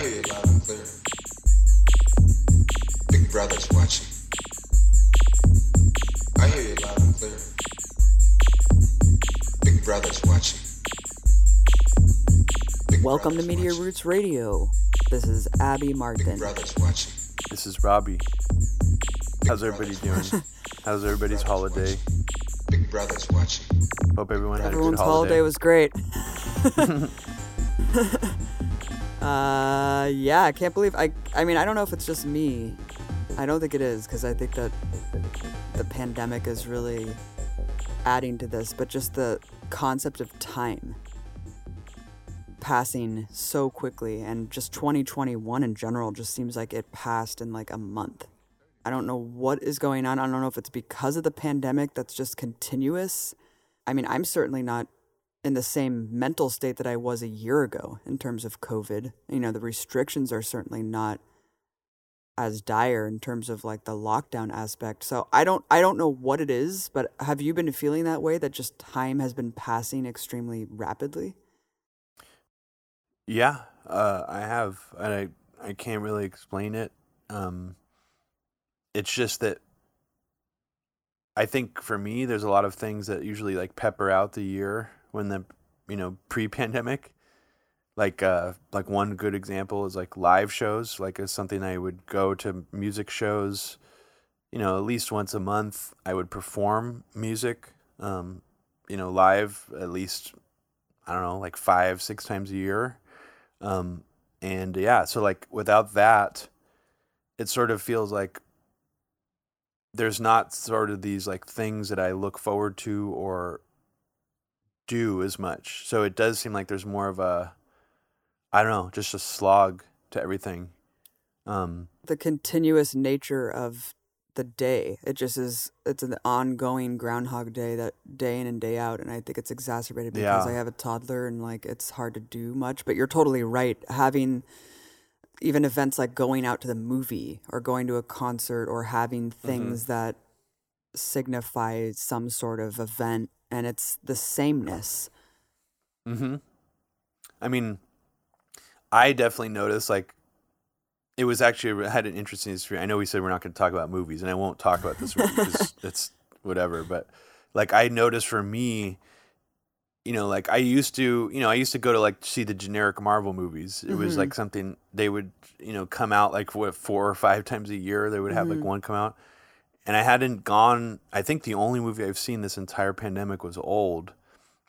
hear you loud and clear. Big Brother's watching. I hear you loud and clear. Big Brother's watching. Big Welcome to Media watching. Roots Radio. This is Abby Big Martin. Brother's watching. This is Robbie. Big How's everybody Brother's doing? watching. How's everybody's holiday? Big Brother's watching. Hope everyone had a Everyone's good holiday. holiday. was great. uh, yeah, I can't believe I. I mean, I don't know if it's just me. I don't think it is because I think that the pandemic is really adding to this, but just the concept of time passing so quickly and just 2021 in general just seems like it passed in like a month. I don't know what is going on. I don't know if it's because of the pandemic that's just continuous. I mean, I'm certainly not in the same mental state that I was a year ago in terms of COVID. You know, the restrictions are certainly not as dire in terms of like the lockdown aspect. So I don't I don't know what it is, but have you been feeling that way that just time has been passing extremely rapidly? Yeah, uh, I have, and I I can't really explain it. Um, it's just that I think for me, there's a lot of things that usually like pepper out the year when the you know pre-pandemic. Like uh, like one good example is like live shows. Like is something I would go to music shows. You know, at least once a month, I would perform music. Um, you know, live at least I don't know, like five, six times a year. Um, and yeah, so like without that, it sort of feels like there's not sort of these like things that I look forward to or do as much. So it does seem like there's more of a, I don't know, just a slog to everything. Um, The continuous nature of the day. It just is it's an ongoing groundhog day that day in and day out and I think it's exacerbated because Yeah. I have a toddler and like it's hard to do much, but you're totally right having even events like going out to the movie or going to a concert or having things that signify some sort of event and it's the sameness. hmm I mean, I definitely noticed like it was actually it had an interesting history. I know we said we're not going to talk about movies, and I won't talk about this movie because it's whatever. But like I noticed for me, you know, like I used to, you know, I used to go to like see the generic Marvel movies. It was Mhm. like something they would, you know, come out like what four or five times a year. They would have Mhm. like one come out, and I hadn't gone. I think the only movie I've seen this entire pandemic was Old,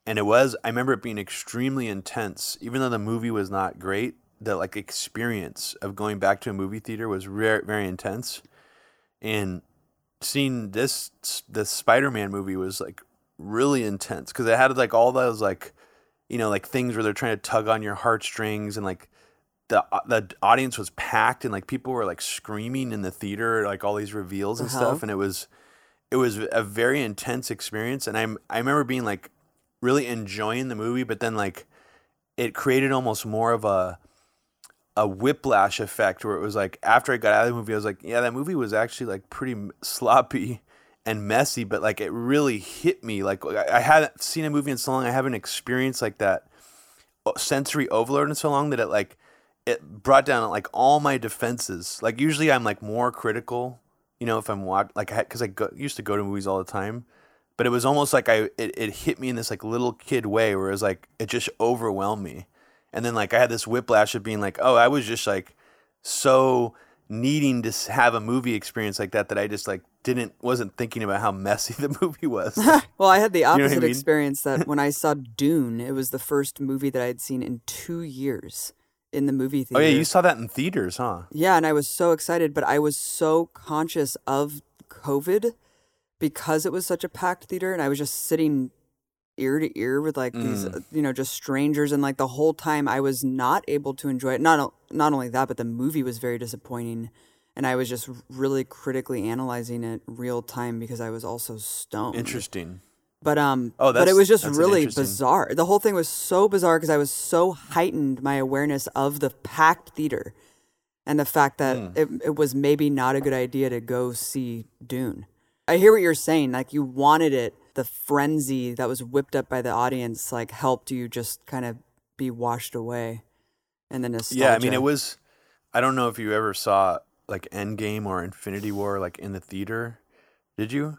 and it was. I remember it being extremely intense, even though the movie was not great. The like experience of going back to a movie theater was very very intense, and seeing this the Spider-Man movie was like really intense because it had like all those like you know like things where they're trying to tug on your heartstrings and like the uh, the audience was packed and like people were like screaming in the theater like all these reveals and The stuff and it was it was a very intense experience and I'm I remember being like really enjoying the movie but then like it created almost more of a a whiplash effect where it was like after I got out of the movie I was like yeah that movie was actually like pretty sloppy and messy but like it really hit me. Like I I hadn't seen a movie in so long I haven't experienced like that uh, sensory overload in so long that it like it brought down like all my defenses like usually I'm like more critical you know if I'm watch like I because I go, used to go to movies all the time but it was almost like I it, it hit me in this like little kid way where it was like it just overwhelmed me and then like I had this whiplash of being like oh I was just like so needing to have a movie experience like that that I just like didn't wasn't thinking about how messy the movie was. Well, I had the what I opposite mean? experience that when I saw Dune, it was the first movie that I had seen in two years in the movie theater. oh yeah, you saw that in theaters, huh? Yeah, and I was so excited, but I was so conscious of COVID because it was such a packed theater, and I was just sitting ear to ear with like these, Mm. uh, you know, just strangers, and like the whole time I was not able to enjoy it. Not not only that, but the movie was very disappointing, and I was just really critically analyzing it real time because I was also stoned. Interesting. But um, Oh, but it was just really bizarre. The whole thing was so bizarre because I was so heightened my awareness of the packed theater, and the fact that Hmm. it it was maybe not a good idea to go see Dune. I hear what you're saying. Like you wanted it. The frenzy that was whipped up by the audience like helped you just kind of be washed away, and then nostalgia. Yeah, I mean it was I don't know if you ever saw like Endgame or Infinity War like in the theater. Did you?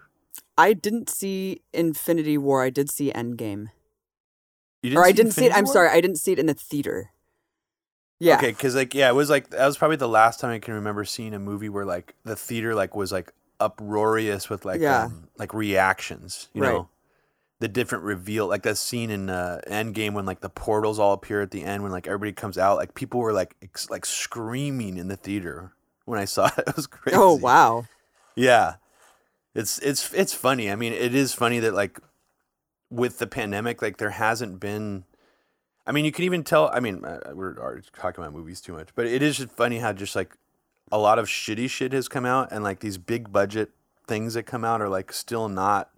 I didn't see Infinity War. I did see Endgame. You or I didn't see it. Infinity I'm War? sorry, I didn't see it in the theater. Yeah. Okay, because like yeah, it was like that was probably the last time I can remember seeing a movie where like the theater like was like uproarious with like Yeah. um, like reactions. You Right. know, the different reveal like that scene in uh, Endgame when like the portals all appear at the end when like everybody comes out. Like people were like ex- like screaming in the theater when I saw it. It was crazy. Oh wow. Yeah. It's it's it's funny. I mean, it is funny that like with the pandemic, like there hasn't been. I mean, you can even tell. I mean, uh, we're already talking about movies too much, but it is just funny how just like a lot of shitty shit has come out, and like these big budget things that come out are like still not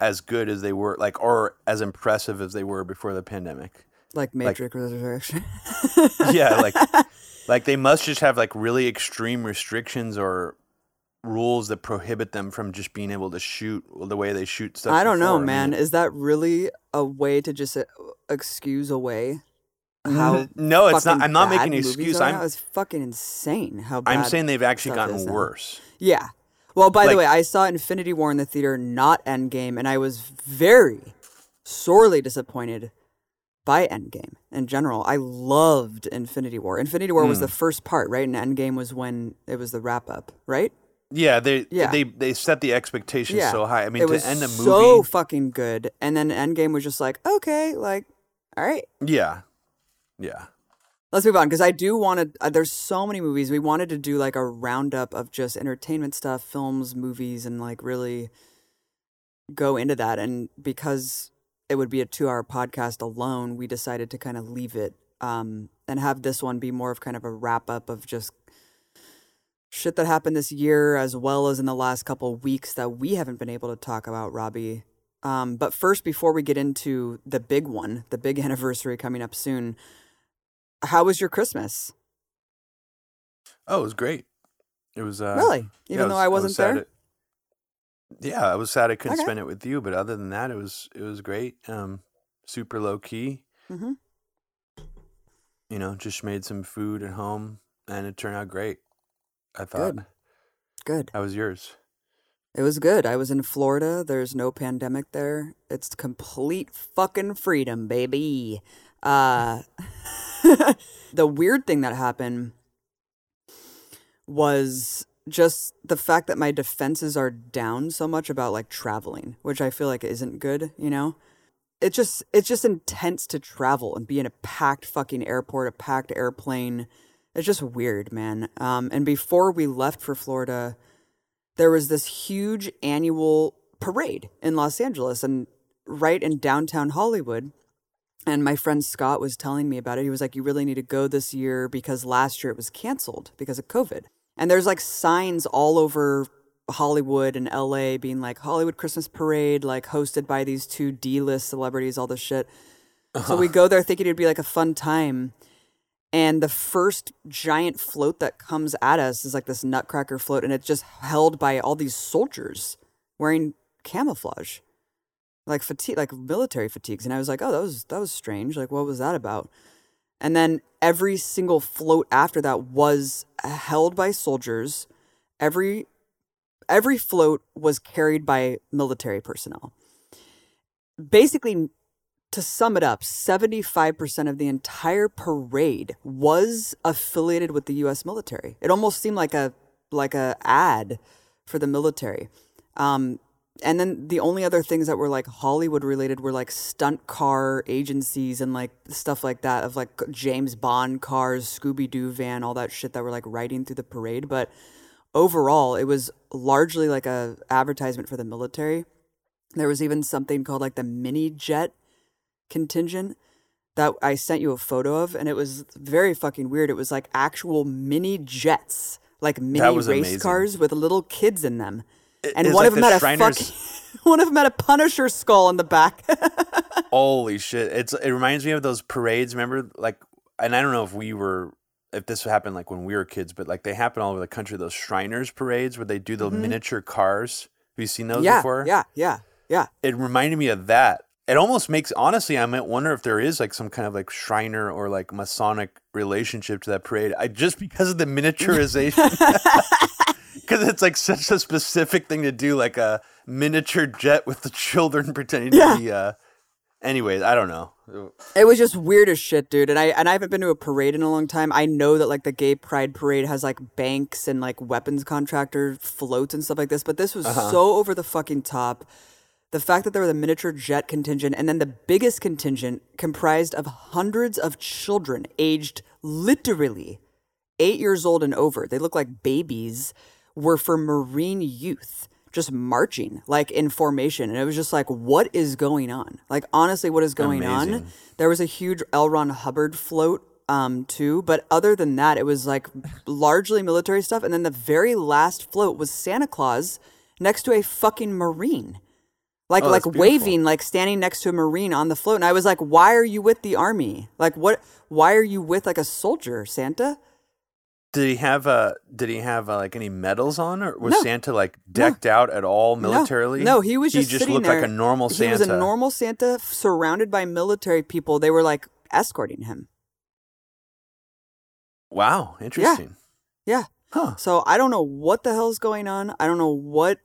as good as they were, like or as impressive as they were before the pandemic. Like Matrix Resurrection. yeah, like like they must just have like really extreme restrictions or rules that prohibit them from just being able to shoot the way they shoot stuff. I don't know, before. man. mean, Is that really a way to just uh, excuse away how no, it's not. I'm not making an excuse. I'm? It's fucking insane how bad I'm saying they've actually gotten now. worse. Yeah. Well, by the way, I saw Infinity War in the theater, not Endgame, and I was very sorely disappointed by Endgame in general. I loved Infinity War. Infinity War was Hmm. the first part, right? And Endgame was when it was the wrap up, right? Yeah, they Yeah. they they set the expectations Yeah. so high. I mean, it to was end a movie, so fucking good. And then Endgame was just like, okay, like, all right, yeah, yeah. Let's move on because I do want to. Uh, there's so many movies. We wanted to do like a roundup of just entertainment stuff, films, movies, and like really go into that. And because it would be a two hour podcast alone, we decided to kind of leave it um, and have this one be more of kind of a wrap up of just shit that happened this year as well as in the last couple weeks that we haven't been able to talk about, Robbie. Um, but first, before we get into the big one, the big anniversary coming up soon, how was your Christmas? Oh, it was great. It was uh, really? Even it though was- I was wasn't sad there? it- yeah, I was sad I couldn't Okay. spend it with you, but other than that, it was it was great. Um, super low key. hmm You know, just made some food at home, and it turned out great. I thought. Good. Good. How was yours? It was good. I was in Florida. There's no pandemic there. It's complete fucking freedom, baby. Uh, the weird thing that happened was just the fact that my defenses are down so much about like traveling, which I feel like isn't good, you know? It just it's just intense to travel and be in a packed fucking airport, a packed airplane. It's just weird, man. Um, and before we left for Florida, there was this huge annual parade in Los Angeles and right in downtown Hollywood. And my friend Scott was telling me about it. He was like, You really need to go this year because last year it was canceled because of COVID. And there's like signs all over Hollywood and LA being like Hollywood Christmas Parade, like hosted by these two D list celebrities, all this shit. So we go there thinking it'd be like a fun time. And the first giant float that comes at us is like this nutcracker float, and it's just held by all these soldiers wearing camouflage, like fatigue, like military fatigues. And I was like, oh, that was that was strange. Like, what was that about? And then every single float after that was held by soldiers. Every every float was carried by military personnel. Basically, to sum it up, 75% of the entire parade was affiliated with the US military. It almost seemed like a like a ad for the military. Um, and then the only other things that were like Hollywood related were like stunt car agencies and like stuff like that of like James Bond cars, Scooby Doo van, all that shit that were like riding through the parade. But overall, it was largely like a advertisement for the military. There was even something called like the mini jet contingent that I sent you a photo of, and it was very fucking weird. It was like actual mini jets, like mini race amazing. cars with little kids in them. It- And one like of them the had a Shriners- fucking, one of them had a Punisher skull in the back. Holy shit! It's it reminds me of those parades. Remember, like, and I don't know if we were if this happened like when we were kids, but like they happen all over the country. Those Shriners parades where they do the miniature cars. Have you seen those Mm-hmm. yeah, before? yeah, yeah, yeah. It reminded me of that, it almost makes honestly i might wonder if there is like some kind of like shriner or like masonic relationship to that parade i just because of the miniaturization because it's like such a specific thing to do like a miniature jet with the children pretending Yeah. to be uh anyways i don't know It was just weird as shit, dude. And I and I haven't been to a parade in a long time. I know that like the gay pride parade has like banks and like weapons contractor floats and stuff like this, but this was so over the fucking top. The fact that there was a miniature jet contingent and then the biggest contingent comprised of hundreds of children aged literally eight years old and over. They look like babies. Were for Marine youth just marching like in formation and it was just like what is going on like honestly what is going on there was a huge L. Ron Hubbard float um too but other than that it was like largely military stuff and then the very last float was Santa Claus next to a fucking marine like Oh, like waving like standing next to a marine on the float and I was like why are you with the army like what why are you with like a soldier Santa did he have a? did he have uh, like any medals on or was No. santa like decked out at all militarily No, no he was just he just looked there. like a normal Santa. He was a normal Santa surrounded by military people. They were like escorting him. wow interesting Yeah. huh So I don't know what the hell's going on. I don't know what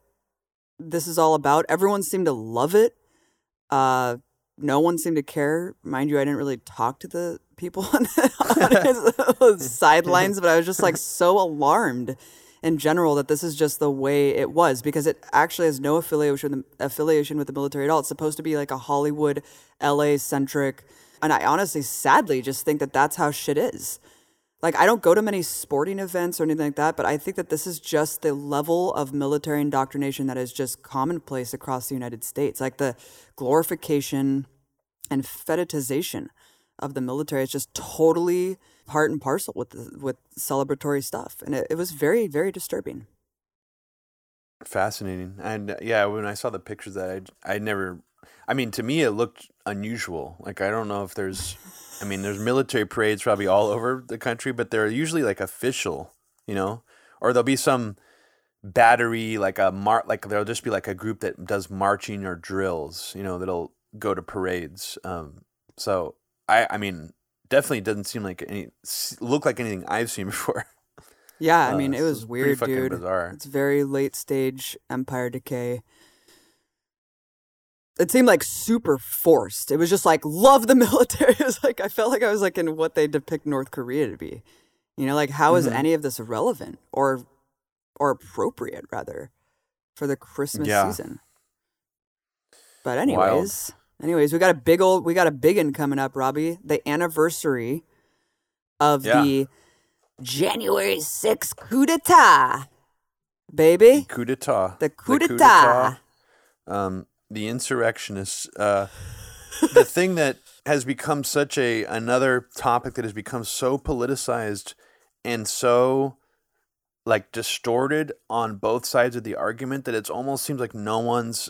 this is all about. Everyone seemed to love it. Uh, no one seemed to care. Mind you, I didn't really talk to the people on the sidelines, but I was just like so alarmed in general that this is just the way it was because it actually has no affiliation affiliation with the military at all. It's supposed to be like a Hollywood, LA centric, and I honestly, sadly, just think that that's how shit is like I don't go to many sporting events or anything like that, but I think that this is just the level of military indoctrination that is just commonplace across the United States. Like the glorification and fetishization of the military is just totally part and parcel with the, with celebratory stuff, and it, it was very very disturbing. Fascinating. And uh, yeah, when I saw the pictures that I I never I mean to me it looked unusual. Like I don't know if there's I mean there's military parades probably all over the country, but they're usually like official, you know? Or there'll be some battery like a mar like there'll just be like a group that does marching or drills, you know, that'll go to parades. Um so I I mean definitely doesn't seem like any look like anything I've seen before. Yeah, I Uh, mean it was weird, dude. bizarre. It's very late stage Empire Decay. It seemed like super forced. It was just like love the military. It was like I felt like I was like in what they depict North Korea to be. You know, like how is Mhm. any of this relevant or or appropriate rather for the Christmas Yeah. season? But Wild. anyways, anyways, we got a big old we got a big one coming up, Robbie. The anniversary of Yeah. the January 6th coup d'etat. Baby. coup d'etat. The coup d'etat. Um, the insurrectionists. Uh, the thing that has become such a another topic that has become so politicized and so like distorted on both sides of the argument that it almost seems like no one's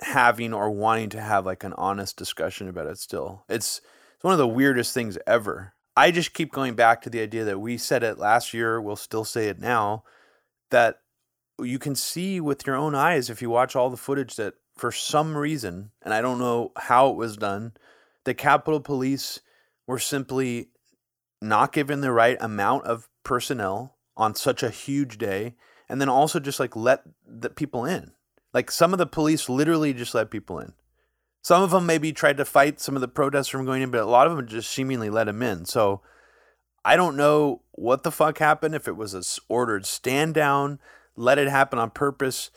having or wanting to have like an honest discussion about it still. It's it's one of the weirdest things ever. I just keep going back to the idea that we said it last year, we'll still say it now, that you can see with your own eyes if you watch all the footage that for some reason, and I don't know how it was done, the Capitol Police were simply not given the right amount of personnel on such a huge day, and then also just like let the people in. Like some of the police literally just let people in. Some of them maybe tried to fight some of the protests from going in, but a lot of them just seemingly let them in. So I don't know what the fuck happened. If it was a ordered stand down, let it happen on purpose.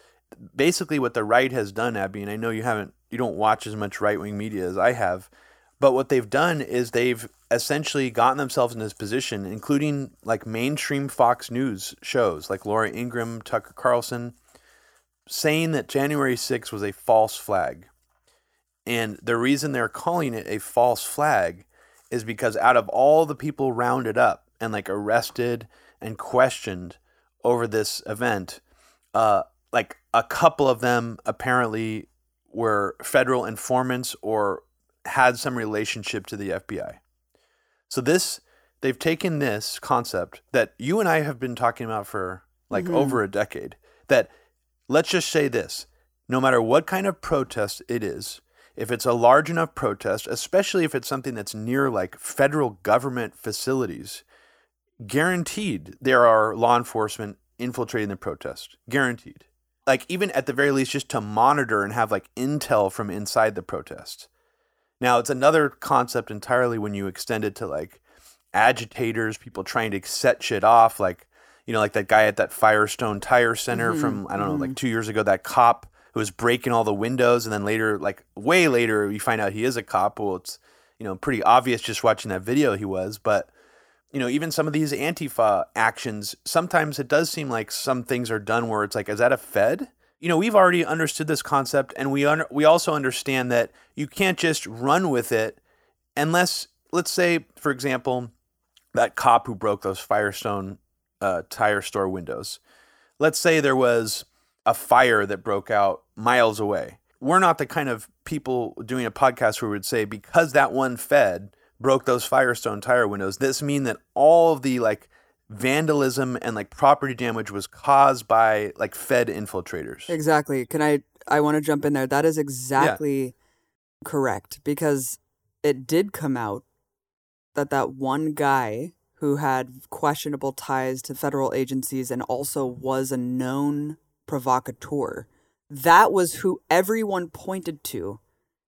Basically, what the right has done, Abby, and I know you haven't, you don't watch as much right wing media as I have, but what they've done is they've essentially gotten themselves in this position, including like mainstream Fox News shows like Laura Ingraham, Tucker Carlson, saying that January 6th was a false flag. And the reason they're calling it a false flag is because out of all the people rounded up and like arrested and questioned over this event, uh, like a couple of them apparently were federal informants or had some relationship to the FBI. So this they've taken this concept that you and I have been talking about for like over a decade that let's just say this no matter what kind of protest it is if it's a large enough protest, especially if it's something that's near like federal government facilities, guaranteed there are law enforcement infiltrating the protest. Guaranteed. Like even at the very least just to monitor and have like intel from inside the protest. Now, it's another concept entirely when you extend it to like agitators, people trying to set shit off like you know, like that guy at that Firestone Tire Center Mhm, from I don't know, like mhm. two years ago. That cop who was breaking all the windows, and then later, like way later, you find out he is a cop. Well, it's you know pretty obvious just watching that video he was. But you know, even some of these Antifa actions, sometimes it does seem like some things are done where it's like, is that a Fed? You know, we've already understood this concept, and we un- we also understand that you can't just run with it unless, let's say, for example, that cop who broke those Firestone uh, tire store windows. Let's say there was a fire that broke out miles away. We're not the kind of people doing a podcast who would say because that one Fed broke those Firestone tire windows, this mean that all of the like vandalism and like property damage was caused by like Fed infiltrators. Exactly. Can I I want to jump in there. That is exactly correct because it did come out that that one guy who had questionable ties to federal agencies and also was a known provocateur. That was who everyone pointed to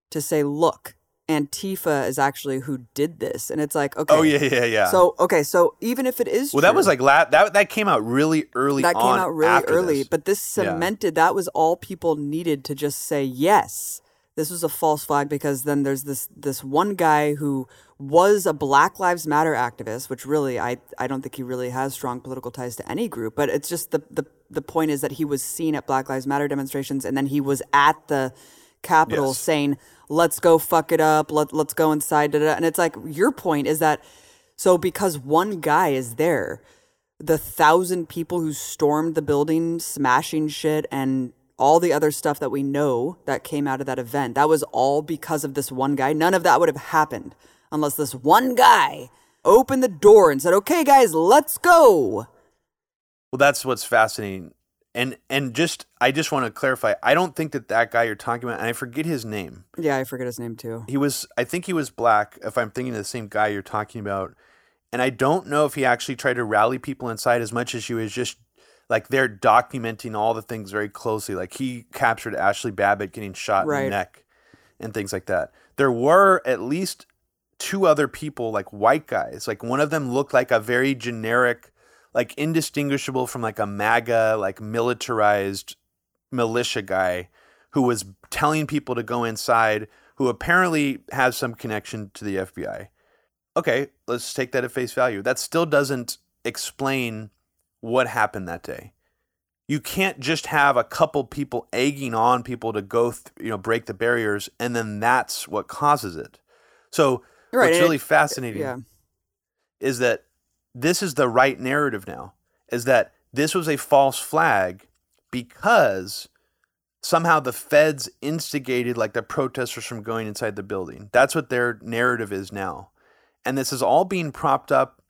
to say, "Look, Antifa is actually who did this." And it's like, okay. Oh yeah, yeah, yeah. So, okay, so even if it is well, that was like la- that that came out really early. that came out really early this. but this Yeah. cemented that was all people needed to just say yes this was a false flag because then there's this this one guy who was a black lives matter activist which really i i don't think he really has strong political ties to any group but it's just the the, the point is that he was seen at black lives matter demonstrations and then he was at the capitol Yes. saying let's go fuck it up let, let's go inside da, da." and it's like your point is that so because one guy is there the thousand people who stormed the building, smashing shit, and all the other stuff that we know that came out of that event, that was all because of this one guy. None of that would have happened unless this one guy opened the door and said, okay, guys, let's go. Well, that's what's fascinating, and and just I just want to clarify. I don't think that that guy you're talking about, and I forget his name. Yeah, I forget his name too. He was, I think he was black. If I'm thinking of the same guy you're talking about, and I don't know if he actually tried to rally people inside as much as he was just like they're documenting all the things very closely. Like he captured Ashley Babbitt getting shot in the neck and things like that. There were at least two other people, like white guys. Like one of them looked like a very generic, like indistinguishable from like a MAGA, like militarized militia guy who was telling people to go inside, who apparently has some connection to the FBI. Okay, let's take that at face value. That still doesn't explain what happened that day. You can't just have a couple people egging on people to go, th- you know, break the barriers, and then that's what causes it. So Right, what's really it- fascinating Yeah. is that this is the right narrative now is that this was a false flag because somehow the feds instigated like the protesters from going inside the building. That's what their narrative is now. And this is all being propped up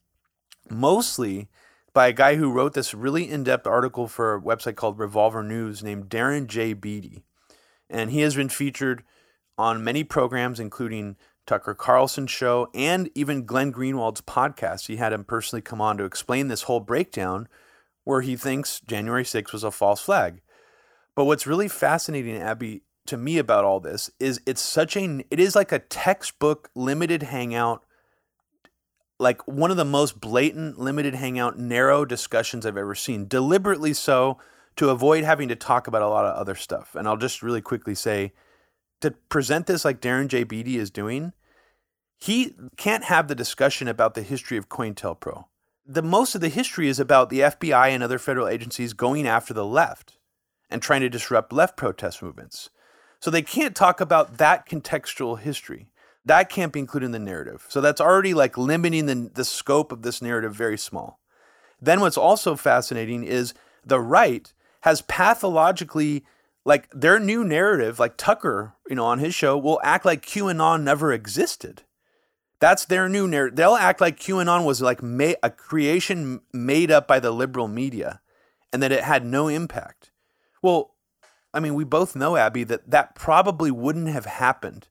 mostly by a guy who wrote this really in-depth article for a website called revolver news named darren j. Beattie. And he has been featured on many programs, including Tucker Carlson show and even Glenn Greenwald's podcast. He had him personally come on to explain this whole breakdown where he thinks January 6th was a false flag. But what's really fascinating, Abby, to me about all this is it's such a it is like a textbook limited hangout like one of the most blatant limited hangout narrow discussions I've ever seen deliberately so to avoid having to talk about a lot of other stuff and I'll just really quickly say to present this like Darren J. Beattie is doing, he can't have the discussion about the history of COINTELPRO. The most of the history is about the FBI and other federal agencies going after the left and trying to disrupt left protest movements. So they can't talk about that contextual history. That can't be included in the narrative. So that's already like limiting the, the scope of this narrative very small. Then what's also fascinating is the right has pathologically like their new narrative, like Tucker, you know, on his show, will act like QAnon never existed. That's their new narrative. They'll act like QAnon was like ma- a creation made up by the liberal media and that it had no impact. Well, I mean, we both know, Abby, that that probably wouldn't have happened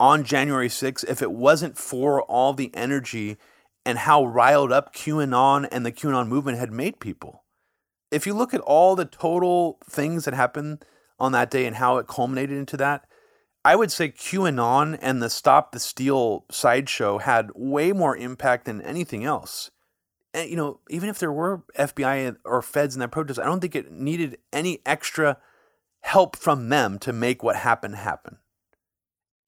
on January 6th if it wasn't for all the energy and how riled up QAnon and the QAnon movement had made people. If you look at all the total things that happened on that day and how it culminated into that, I would say QAnon and the Stop the Steal sideshow had way more impact than anything else. And, you know, even if there were FBI or feds in that protest, I don't think it needed any extra help from them to make what happened happen.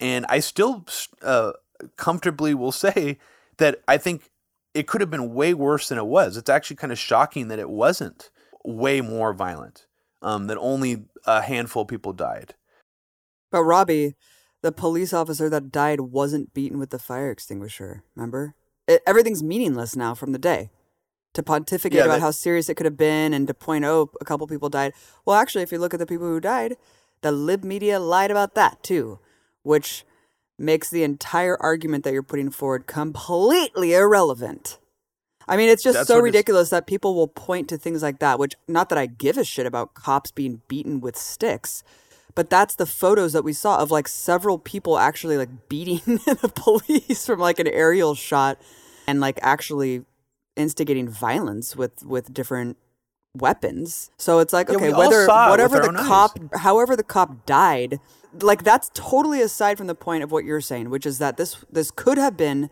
And I still uh, comfortably will say that I think it could have been way worse than it was. It's actually kind of shocking that it wasn't way more violent, um, that only a handful of people died. But Robbie, the police officer that died wasn't beaten with the fire extinguisher. Remember? It, everything's meaningless now from the day. To pontificate Yeah, about that- how serious it could have been and to point, oh, a couple people died. Well, actually, if you look at the people who died, the lib media lied about that too, which makes the entire argument that you're putting forward completely irrelevant. I mean, it's just That's so ridiculous that people will point to things like that, which not that I give a shit about cops being beaten with sticks, but that's the photos that we saw of like several people actually like beating the police from like an aerial shot and like actually instigating violence with with different weapons. So it's like Yeah, okay, whether saw it with whatever the own eyes. cop however the cop died, like that's totally aside from the point of what you're saying, which is that this this could have been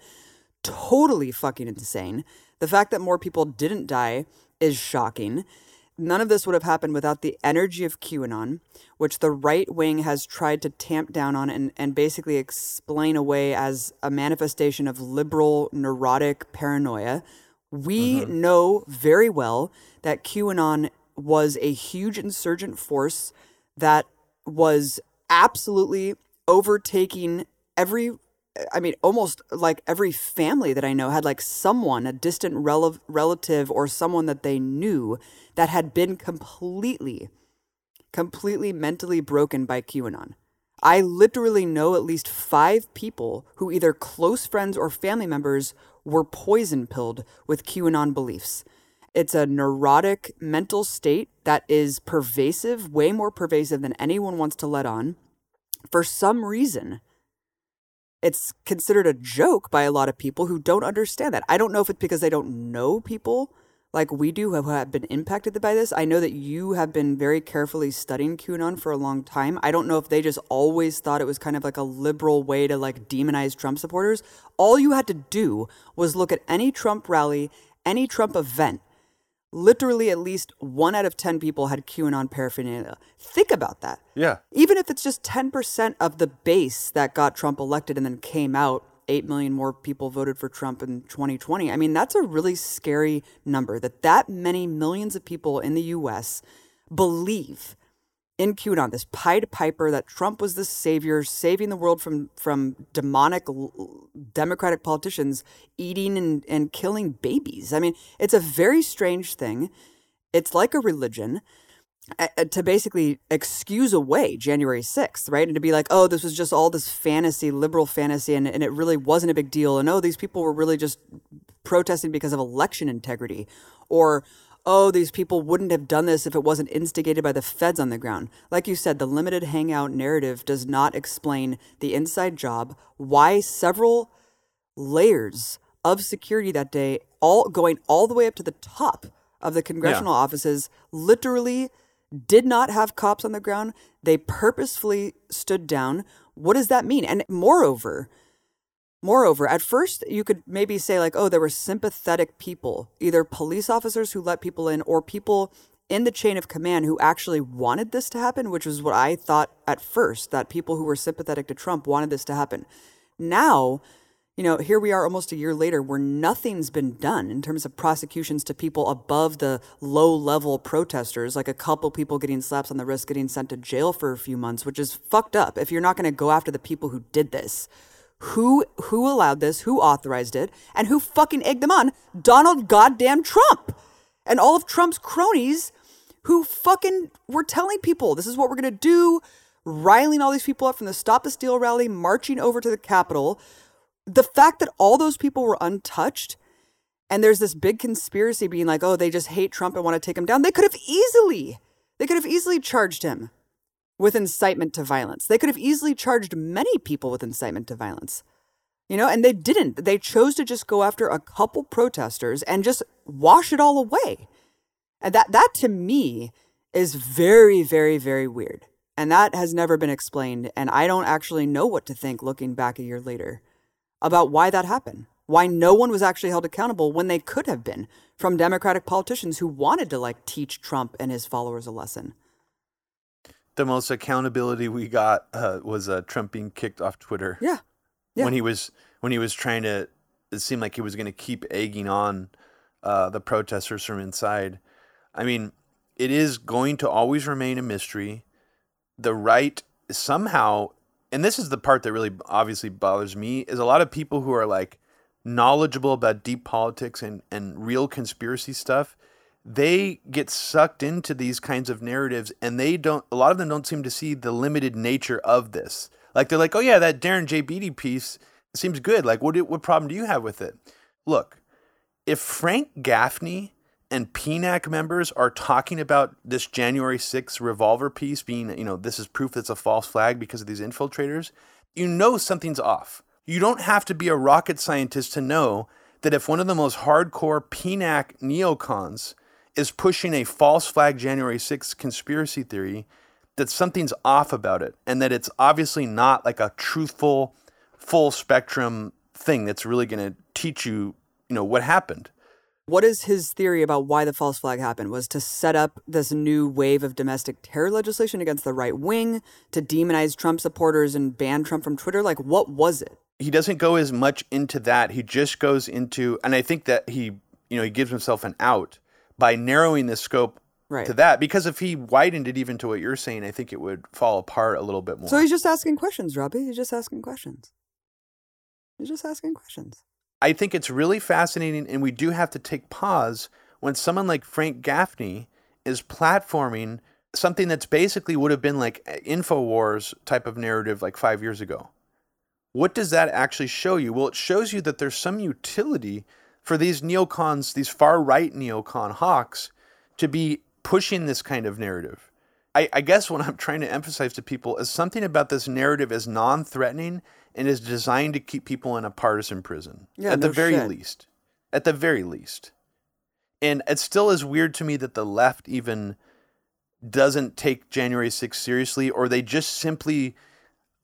totally fucking insane. The fact that more people didn't die is shocking. None of this would have happened without the energy of QAnon, which the right wing has tried to tamp down on and, and basically explain away as a manifestation of liberal neurotic paranoia. We mm-hmm. know very well that QAnon was a huge insurgent force that was absolutely overtaking every I mean, almost like every family that I know had like someone, a distant rel- relative or someone that they knew that had been completely, completely mentally broken by QAnon. I literally know at least five people who either close friends or family members were poison pilled with QAnon beliefs. It's a neurotic mental state that is pervasive, way more pervasive than anyone wants to let on. For some reason, it's considered a joke by a lot of people who don't understand that. I don't know if it's because they don't know people like we do who have been impacted by this. I know that you have been very carefully studying QAnon for a long time. I don't know if they just always thought it was kind of like a liberal way to like demonize Trump supporters. All you had to do was look at any Trump rally, any Trump event. Literally, at least one out of 10 people had QAnon paraphernalia. Think about that Yeah. even if it's just 10% of the base that got Trump elected and then came out, 8 million more people voted for Trump in 2020. I mean, that's a really scary number that that many millions of people in the US believe in QAnon, this Pied Piper that Trump was the savior, saving the world from from demonic Democratic politicians eating and, and killing babies. I mean, it's a very strange thing. It's like a religion to basically excuse away January 6th, right? And to be like, oh, this was just all this fantasy, liberal fantasy, and, and it really wasn't a big deal. And oh, these people were really just protesting because of election integrity. Or, oh, these people wouldn't have done this if it wasn't instigated by the feds on the ground. Like you said, the limited hangout narrative does not explain the inside job, why several layers of security that day, all going all the way up to the top of the congressional offices, literally did not have cops on the ground. They purposefully stood down. What does that mean? And moreover, Moreover, at first you could maybe say like, oh, there were sympathetic people, either police officers who let people in or people in the chain of command who actually wanted this to happen, which was what I thought at first, that people who were sympathetic to Trump wanted this to happen. Now, you know, here we are almost a year later where nothing's been done in terms of prosecutions to people above the low level protesters, like a couple people getting slaps on the wrist, getting sent to jail for a few months, which is fucked up if you're not going to go after the people who did this. Who who allowed this? Who authorized it? And who fucking egged them on? Donald goddamn Trump. And all of Trump's cronies who fucking were telling people this is what we're to do, riling all these people up from the Stop the Steal rally, marching over to the Capitol. The fact that all those people were untouched and there's this big conspiracy being like, oh, they just hate Trump and want to take him down. They could have easily, they could have easily charged him with incitement to violence. They could have easily charged many people with incitement to violence. You know, and they didn't. They chose to just go after a couple protesters and just wash it all away. And that that to me is very very very weird. And that has never been explained and I don't actually know what to think looking back a year later about why that happened. Why no one was actually held accountable when they could have been from Democratic politicians who wanted to like teach Trump and his followers a lesson. The most accountability we got uh, was uh, Trump being kicked off Twitter. Yeah. Yeah. when he was when he was trying to it seemed like he was going to keep egging on uh, the protesters from inside i mean it is going to always remain a mystery the right somehow and this is the part that really obviously bothers me is a lot of people who are like knowledgeable about deep politics and, and real conspiracy stuff they get sucked into these kinds of narratives and they don't a lot of them don't seem to see the limited nature of this like they're like, oh yeah, that Darren J. Beattie piece seems good. Like, what what problem do you have with it? Look, if Frank Gaffney and PNAC members are talking about this January 6th revolver piece being, you know, this is proof it's a false flag because of these infiltrators, you know something's off. You don't have to be a rocket scientist to know that if one of the most hardcore PNAC neocons is pushing a false flag January 6th conspiracy theory, that something's off about it and that it's obviously not like a truthful full spectrum thing that's really going to teach you you know what happened What is his theory about why the false flag happened? Was to set up this new wave of domestic terror legislation against the right wing, to demonize Trump supporters and ban Trump from Twitter? Like, what was it? he doesn't go as much into that he just goes into and i think that he you know he gives himself an out by narrowing the scope Right. to that because if he widened it even to what you're saying i think it would fall apart a little bit more So he's just asking questions, Robbie. He's just asking questions. He's just asking questions. I think it's really fascinating, and we do have to take pause when someone like Frank Gaffney is platforming something that's basically would have been like InfoWars type of narrative like five years ago. What does that actually show you? Well, it shows you that there's some utility for these neocons, these far right neocon hawks, to be pushing this kind of narrative. I, I guess what I'm trying to emphasize to people is something about this narrative is non threatening and is designed to keep people in a partisan prison. Yeah, at the very shit. least. At the very least. And it still is weird to me that the left even doesn't take January 6th seriously, or they just simply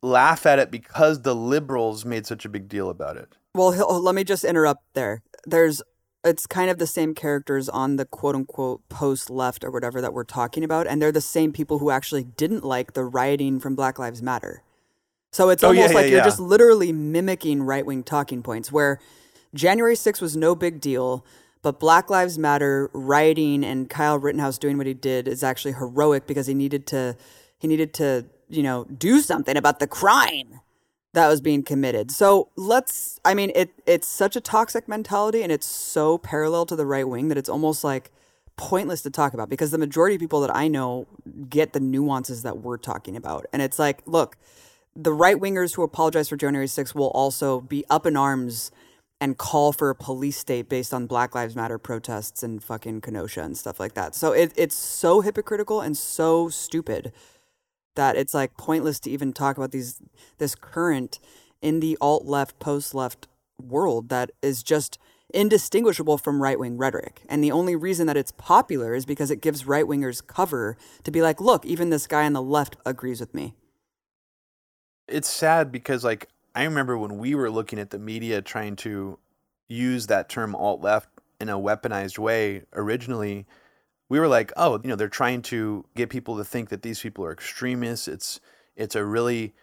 laugh at it because the liberals made such a big deal about it. Well, let me just interrupt there. There's, it's kind of the same characters on the quote unquote post left or whatever that we're talking about, and they're the same people who actually didn't like the rioting from Black Lives Matter. So it's Oh, almost yeah, like you're yeah. just literally mimicking right wing talking points where January 6th was no big deal, but Black Lives Matter rioting and Kyle Rittenhouse doing what he did is actually heroic because he needed to he needed to, you know, do something about the crime that was being committed. So let's I mean it it's such a toxic mentality and it's so parallel to the right wing that it's almost like pointless to talk about because the majority of people that I know get the nuances that we're talking about. And it's like, look, the right wingers who apologize for January 6th will also be up in arms and call for a police state based on Black Lives Matter protests and fucking Kenosha and stuff like that. So it, it's so hypocritical and so stupid that it's like pointless to even talk about these this current in the alt left, post left world that is just indistinguishable from right wing rhetoric. And the only reason that it's popular is because it gives right wingers cover to be like, look, even this guy on the left agrees with me. it's sad because like I remember when we were looking at the media trying to use that term alt left in a weaponized way originally we were like oh you know they're trying to get people to think that these people are extremists. It's it's a really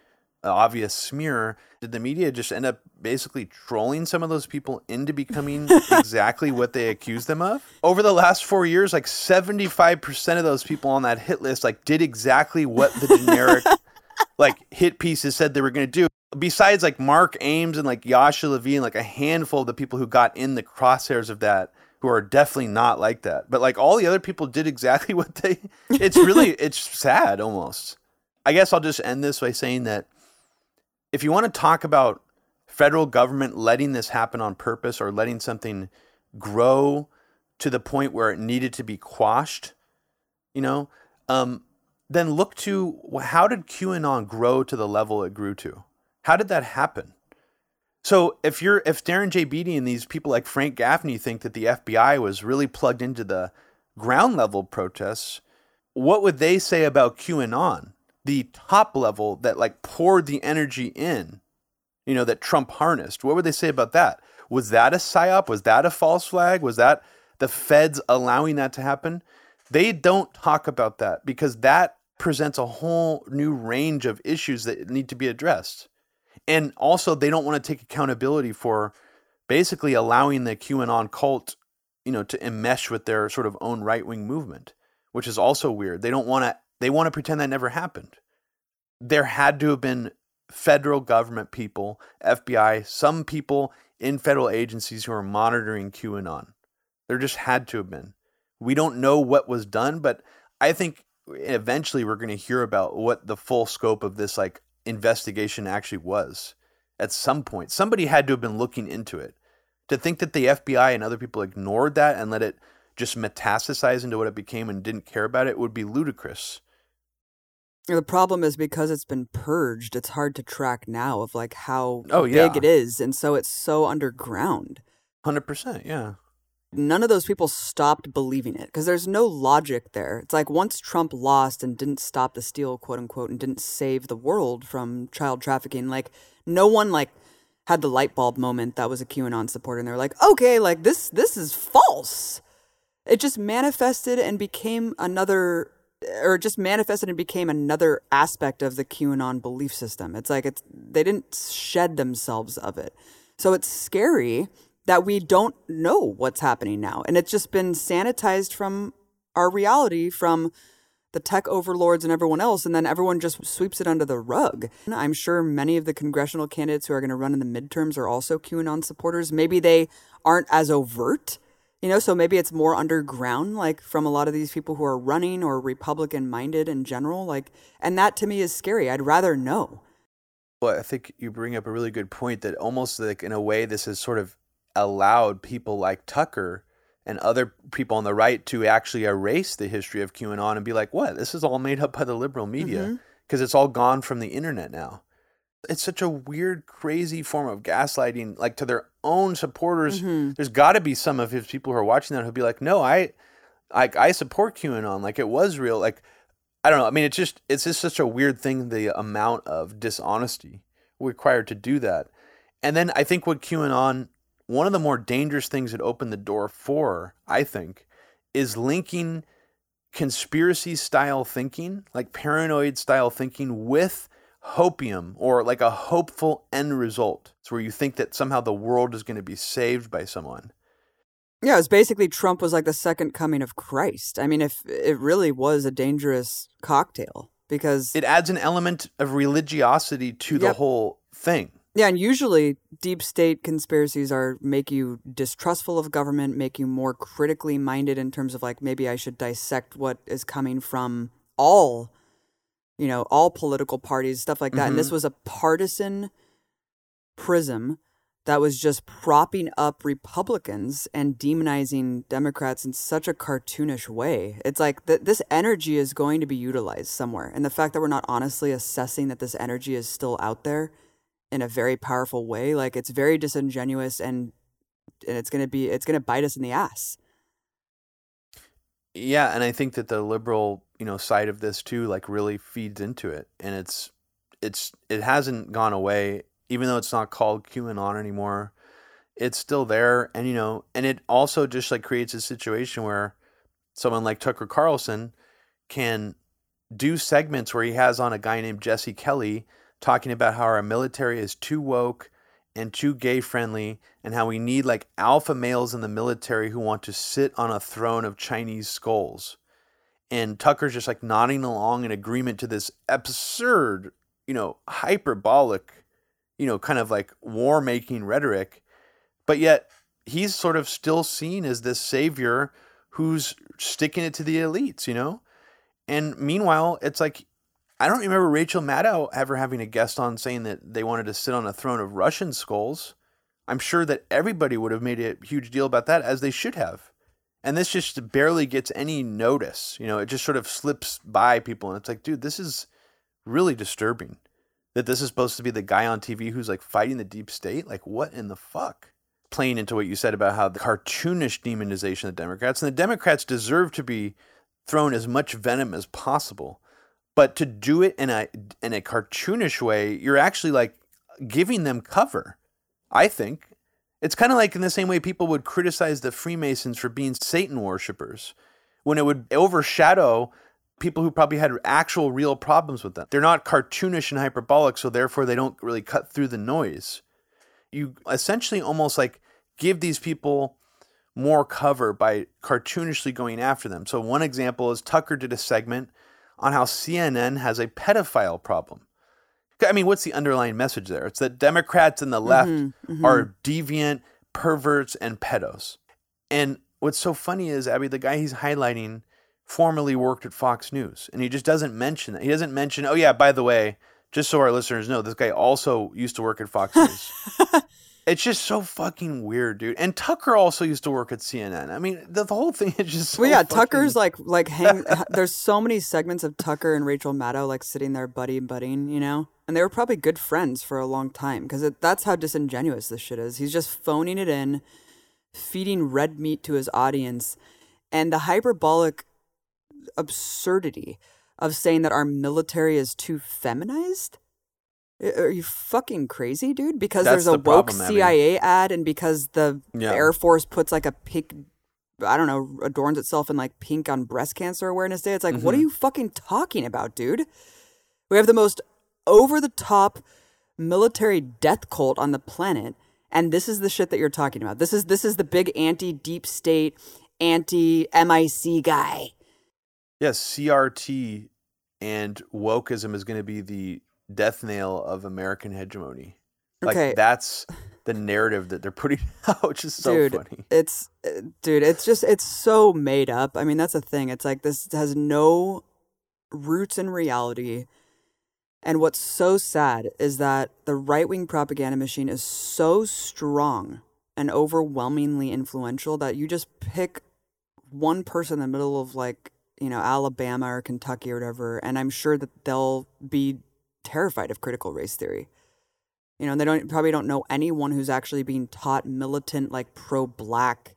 uh, obvious smear. Did the media just end up basically trolling some of those people into becoming exactly what they accused them of? Over the last 4 years like 75% of those people on that hit list like did exactly what the generic like hit pieces said they were going to do. Besides like Mark Ames and like Yasha Levine, like a handful of the people who got in the crosshairs of that who are definitely not like that. But like all the other people did exactly what they it's really it's sad almost. I guess I'll just end this by saying that if you want to talk about federal government letting this happen on purpose or letting something grow to the point where it needed to be quashed, you know, um, then look to how did QAnon grow to the level it grew to? How did that happen? So if you're if Darren J. Beattie and these people like Frank Gaffney think that the FBI was really plugged into the ground level protests, what would they say about QAnon, the top level that like poured the energy in, you know, that Trump harnessed? What would they say about that? Was that a psyop? Was that a false flag? Was that the feds allowing that to happen? They don't talk about that because that presents a whole new range of issues that need to be addressed and also they don't want to take accountability for basically allowing the QAnon cult, you know, to enmesh with their sort of own right wing movement, which is also weird. They don't want to. They want to pretend that never happened. There had to have been federal government people, FBI, some people in federal agencies who are monitoring QAnon. There just had to have been. We don't know what was done, but I think eventually we're going to hear about what the full scope of this like investigation actually was at some point. Somebody had to have been looking into it. To think that the FBI and other people ignored that and let it just metastasize into what it became and didn't care about it would be ludicrous. The problem is because it's been purged, it's hard to track now of like how oh, big yeah. it is. And so it's so underground. 100%, yeah none of those people stopped believing it because there's no logic there. It's like once Trump lost and didn't stop the steal, quote unquote, and didn't save the world from child trafficking, like no one like had the light bulb moment that was a QAnon supporter, and they're like, okay, like this this is false. It just manifested and became another or just manifested and became another aspect of the QAnon belief system. It's like it's they didn't shed themselves of it. So it's scary that we don't know what's happening now. And it's just been sanitized from our reality, from the tech overlords and everyone else, and then everyone just sweeps it under the rug. I'm sure many of the congressional candidates who are going to run in the midterms are also QAnon supporters. Maybe they aren't as overt, you know, so maybe it's more underground, like from a lot of these people who are running or Republican minded in general. Like, and that to me is scary. I'd rather know. Well, I think you bring up a really good point that almost like in a way, this is sort of allowed people like Tucker and other people on the right to actually erase the history of QAnon and be like, what? This is all made up by the liberal media because mm-hmm. it's all gone from the internet now. It's such a weird, crazy form of gaslighting, like to their own supporters. Mm-hmm. There's got to be some of his people who are watching that who'll be like, no, I, I, I support QAnon. Like it was real. Like, I don't know. I mean, it's just, it's just such a weird thing, the amount of dishonesty required to do that. And then I think what QAnon one of the more dangerous things it opened the door for, I think, is linking conspiracy style thinking, like paranoid style thinking, with hopium or like a hopeful end result. It's where you think that somehow the world is going to be saved by someone. Yeah, it's basically Trump was like the second coming of Christ. I mean, if it really was a dangerous cocktail because it adds an element of religiosity to yep. the whole thing. Yeah, and usually deep state conspiracies are make you distrustful of government, make you more critically minded in terms of like maybe I should dissect what is coming from all, you know, all political parties, stuff like that. Mm-hmm. And this mm-hmm. was a partisan prism that was just propping up Republicans and demonizing Democrats in such a cartoonish way. It's like th- this energy is going to be utilized somewhere. And the fact that we're not honestly assessing that this energy is still out there in a very powerful way. Like it's very disingenuous and and it's gonna be it's gonna bite us in the ass. Yeah, and I think that the liberal, you know, side of this too, like really feeds into it. And it's it's it hasn't gone away, even though it's not called QAnon anymore. It's still there. And you know, and it also just like creates a situation where someone like Tucker Carlson can do segments where he has on a guy named Jesse Kelly talking about how our military is too woke and too gay friendly and how we need like alpha males in the military who want to sit on a throne of Chinese skulls. And Tucker's just like nodding along in agreement to this absurd, you know, hyperbolic, you know, kind of like war making rhetoric. But yet he's sort of still seen as this savior who's sticking it to the elites, you know? And meanwhile, it's like I don't remember Rachel Maddow ever having a guest on saying that they wanted to sit on a throne of Russian skulls. I'm sure that everybody would have made a huge deal about that, as they should have. And this just barely gets any notice. You know, it just sort of slips by people. And it's like, dude, this is really disturbing that this is supposed to be the guy on TV who's like fighting the deep state. Like, what in the fuck? Playing into what you said about how the cartoonish demonization of the Democrats. And the Democrats deserve to be thrown as much venom as possible. But to do it in a in a cartoonish way, you're actually like giving them cover. I think it's kind of like in the same way people would criticize the Freemasons for being Satan worshippers, when it would overshadow people who probably had actual real problems with them. They're not cartoonish and hyperbolic, so therefore they don't really cut through the noise. You essentially almost like give these people more cover by cartoonishly going after them. So one example is Tucker did a segment on how CNN has a pedophile problem. I mean, what's the underlying message there? It's that Democrats and the left Mm-hmm, mhm. are deviant, perverts, and pedos. And what's so funny is, Abby, the guy he's highlighting formerly worked at Fox News, and he just doesn't mention that. He doesn't mention, oh, yeah, by the way, just so our listeners know, this guy also used to work at Fox News. it's just so fucking weird, dude. And Tucker also used to work at CNN. I mean, the, the whole thing is just so well, yeah, fucking- Tucker's like like hang. there's so many segments of Tucker and Rachel Maddow like sitting there buddy buddying, you know, and they were probably good friends for a long time because that's how disingenuous this shit is. He's just phoning it in, feeding red meat to his audience, and the hyperbolic absurdity of saying that our military is too feminized. I- Are you fucking crazy, dude? Because That's there's a the woke problem, Abby. CIA ad, and because the Yeah. Air Force puts like a pink, I don't know, adorns itself in like pink on Breast Cancer Awareness Day. It's like, what are Mhm. you fucking talking about, dude? We have the most over the top military death cult on the planet, and this is the shit that you're talking about. This is this is the big anti deep state, anti MIC guy. Yes, CRT and wokeism is going to be the death nail of American hegemony. Like Okay. that's the narrative that they're putting out, which is so dude, funny. it's uh, dude, it's just it's so made up. I mean, that's the thing. It's like this has no roots in reality. And what's so sad is that the right wing propaganda machine is so strong and overwhelmingly influential that you just pick one person in the middle of like, you know, Alabama or Kentucky or whatever, and I'm sure that they'll be terrified of critical race theory. You know, they don't probably don't know anyone who's actually being taught militant, like pro black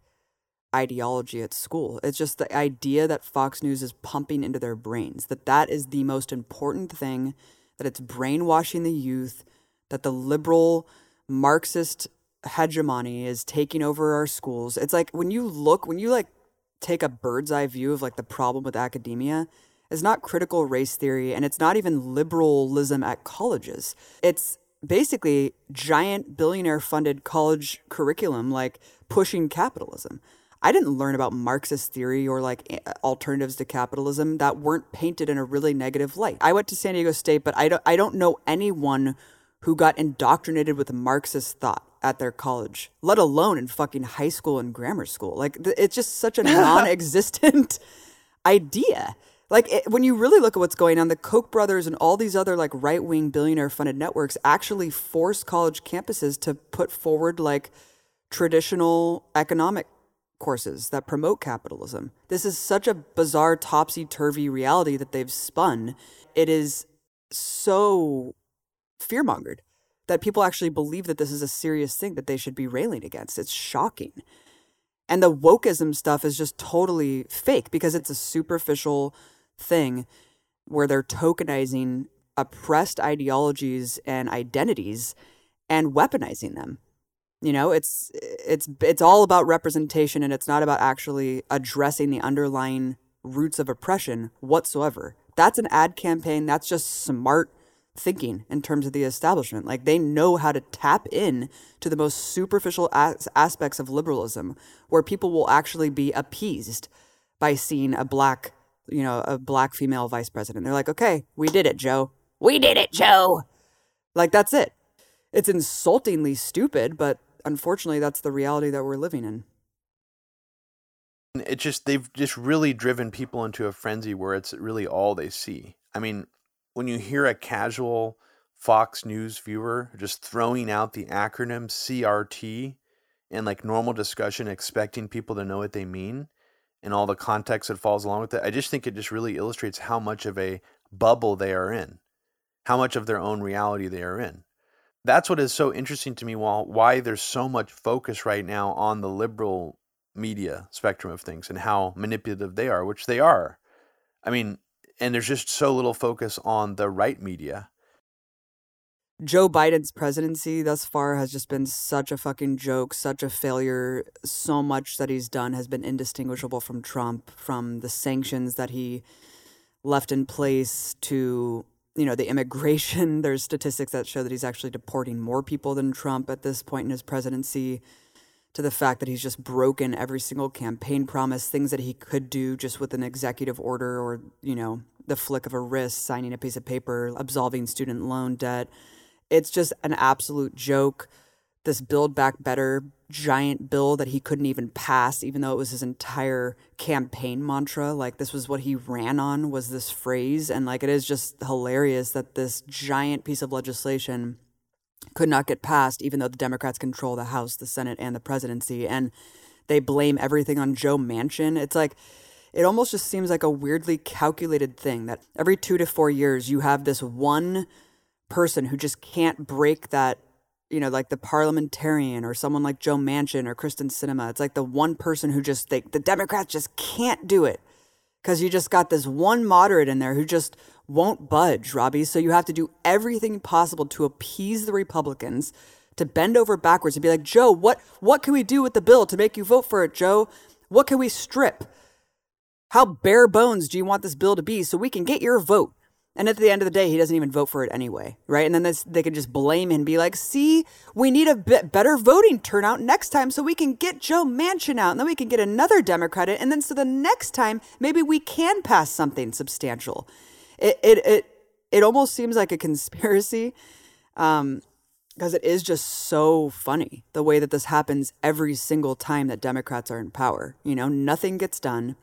ideology at school. It's just the idea that Fox News is pumping into their brains, that that is the most important thing, that it's brainwashing the youth, that the liberal Marxist hegemony is taking over our schools. It's like when you look, when you like take a bird's eye view of like the problem with academia, it's not critical race theory and it's not even liberalism at colleges. It's basically giant billionaire funded college curriculum like pushing capitalism. I didn't learn about Marxist theory or like alternatives to capitalism that weren't painted in a really negative light. I went to San Diego State, but I don't I don't know anyone who got indoctrinated with Marxist thought at their college, let alone in fucking high school and grammar school. Like it's just such a non-existent idea. Like it, when you really look at what's going on, the Koch brothers and all these other like right-wing billionaire-funded networks actually force college campuses to put forward like traditional economic courses that promote capitalism. This is such a bizarre topsy-turvy reality that they've spun. It is so fearmongered that people actually believe that this is a serious thing that they should be railing against. It's shocking. And the wokeism stuff is just totally fake because it's a superficial thing where they're tokenizing oppressed ideologies and identities and weaponizing them. You know, it's it's it's all about representation and it's not about actually addressing the underlying roots of oppression whatsoever. That's an ad campaign. That's just smart thinking in terms of the establishment. Like they know how to tap in to the most superficial as- aspects of liberalism, where people will actually be appeased by seeing a black, you know, a black female vice president. They're like, okay, we did it, Joe. We did it, Joe. Like that's it. It's insultingly stupid, but unfortunately, that's the reality that we're living in. it just they've just really driven people into a frenzy where it's really all they see. I mean, when you hear a casual Fox News viewer just throwing out the acronym CRT in like normal discussion expecting people to know what they mean, and all the context that falls along with it. I just think it just really illustrates how much of a bubble they are in, how much of their own reality they are in. That's what is so interesting to me. While why there's so much focus right now on the liberal media spectrum of things and how manipulative they are, which they are. I mean, and there's just so little focus on the right media. Joe Biden's presidency thus far has just been such a fucking joke, such a failure. So much that he's done has been indistinguishable from Trump, from the sanctions that he left in place to, you know, the immigration. There's statistics that show that he's actually deporting more people than Trump at this point in his presidency, to the fact that he's just broken every single campaign promise, things that he could do just with an executive order or, you know, the flick of a wrist, signing a piece of paper, absolving student loan debt it's just an absolute joke. This Build Back Better giant bill that he couldn't even pass, even though it was his entire campaign mantra. Like this was what he ran on was this phrase. And like it is just hilarious that this giant piece of legislation could not get passed, even though the Democrats control the House, the Senate, and the presidency. And they blame everything on Joe Manchin. It's like it almost just seems like a weirdly calculated thing that every two to four years you have this one person who just can't break that you know, like the parliamentarian or someone like Joe Manchin or Kyrsten Sinema. It's like the one person who just they, the Democrats just can't do it because you just got this one moderate in there who just won't budge, Robbie. So you have to do everything possible to appease the Republicans, to bend over backwards and be like, Joe, what what can we do with the bill to make you vote for it, Joe? What can we strip? How bare bones do you want this bill to be so we can get your vote? And at the end of the day, he doesn't even vote for it anyway, right? And then this, they can just blame him and be like, see, we need a bit better voting turnout next time so we can get Joe Manchin out and then we can get another Democrat in. And then so the next time, maybe we can pass something substantial. It, it, it, it almost seems like a conspiracy um, because it is just so funny the way that this happens every single time that Democrats are in power. You know, nothing gets done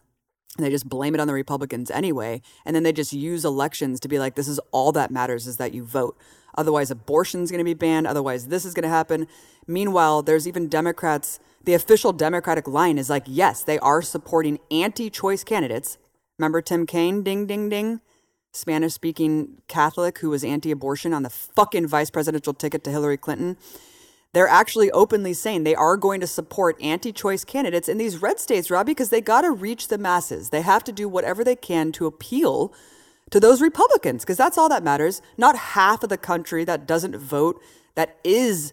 and they just blame it on the Republicans anyway. And then they just use elections to be like, this is all that matters is that you vote. Otherwise, abortion's going to be banned. Otherwise, this is going to happen. Meanwhile, there's even Democrats. The official Democratic line is like, yes, they are supporting anti choice candidates. Remember Tim Kaine? Ding, ding, ding. Spanish speaking Catholic who was anti abortion on the fucking vice presidential ticket to Hillary Clinton they're actually openly saying they are going to support anti choice candidates in these red states, Rob, because they got to reach the masses. They have to do whatever they can to appeal to those Republicans, because that's all that matters. Not half of the country that doesn't vote, that is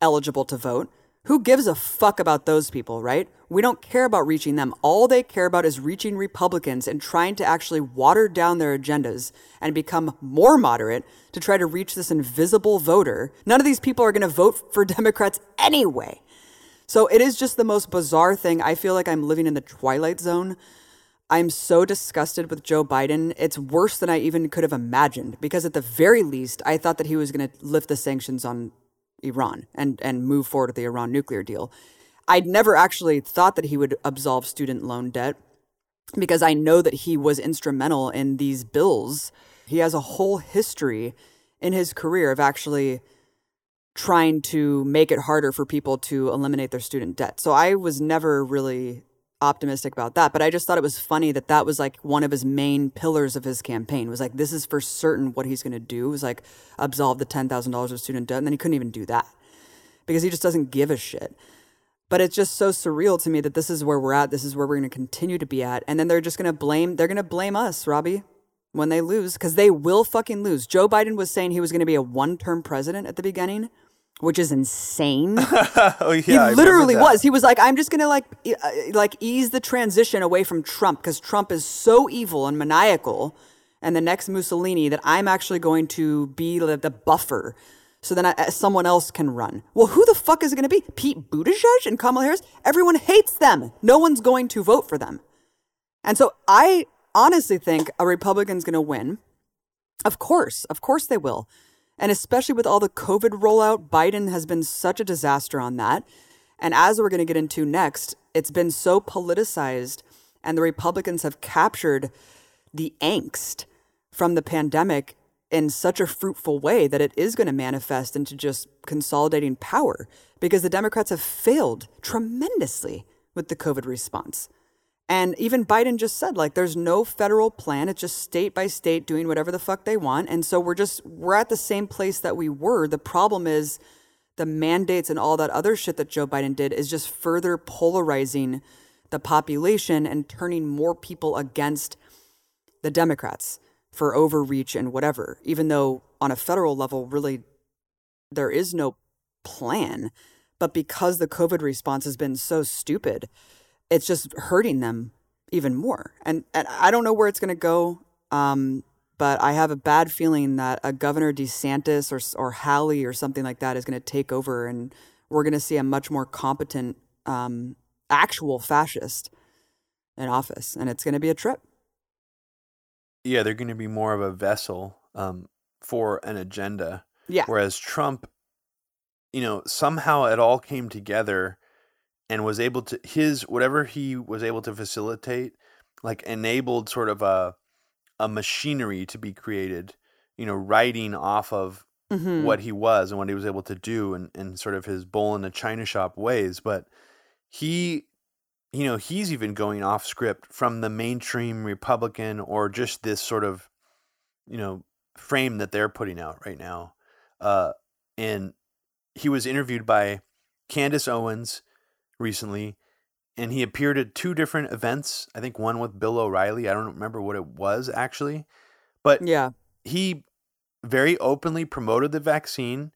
eligible to vote. Who gives a fuck about those people, right? We don't care about reaching them. All they care about is reaching Republicans and trying to actually water down their agendas and become more moderate to try to reach this invisible voter. None of these people are going to vote for Democrats anyway. So it is just the most bizarre thing. I feel like I'm living in the twilight zone. I'm so disgusted with Joe Biden. It's worse than I even could have imagined because, at the very least, I thought that he was going to lift the sanctions on Iran and, and move forward with the Iran nuclear deal. I'd never actually thought that he would absolve student loan debt because I know that he was instrumental in these bills. He has a whole history in his career of actually trying to make it harder for people to eliminate their student debt. So I was never really optimistic about that, but I just thought it was funny that that was like one of his main pillars of his campaign was like this is for certain what he's going to do was like absolve the $10,000 of student debt and then he couldn't even do that because he just doesn't give a shit. But it's just so surreal to me that this is where we're at, this is where we're going to continue to be at and then they're just going to blame they're going to blame us, Robbie, when they lose cuz they will fucking lose. Joe Biden was saying he was going to be a one-term president at the beginning which is insane. oh yeah, he literally was. He was like, "I'm just gonna like uh, like ease the transition away from Trump because Trump is so evil and maniacal, and the next Mussolini that I'm actually going to be the, the buffer." So then I, uh, someone else can run. Well, who the fuck is it going to be? Pete Buttigieg and Kamala Harris? Everyone hates them. No one's going to vote for them. And so I honestly think a Republican's going to win. Of course, of course they will. And especially with all the COVID rollout, Biden has been such a disaster on that. And as we're going to get into next, it's been so politicized, and the Republicans have captured the angst from the pandemic in such a fruitful way that it is going to manifest into just consolidating power because the Democrats have failed tremendously with the COVID response. And even Biden just said, like, there's no federal plan. It's just state by state doing whatever the fuck they want. And so we're just, we're at the same place that we were. The problem is the mandates and all that other shit that Joe Biden did is just further polarizing the population and turning more people against the Democrats for overreach and whatever, even though on a federal level, really, there is no plan. But because the COVID response has been so stupid, it's just hurting them even more. And, and I don't know where it's going to go. Um, but I have a bad feeling that a Governor DeSantis or or Haley or something like that is going to take over, and we're going to see a much more competent, um, actual fascist in office, and it's going to be a trip. Yeah, they're going to be more of a vessel um, for an agenda. Yeah. Whereas Trump, you know, somehow it all came together and was able to his whatever he was able to facilitate, like enabled sort of a a machinery to be created, you know, writing off of Mhm. what he was and what he was able to do and, and sort of his bull in a china shop ways. But he, you know, he's even going off script from the mainstream Republican or just this sort of, you know, frame that they're putting out right now. Uh, and he was interviewed by Candace Owens recently, and he appeared at two different events. I think one with Bill O'Reilly. I don't remember what it was actually, but Yeah. he very openly promoted the vaccine.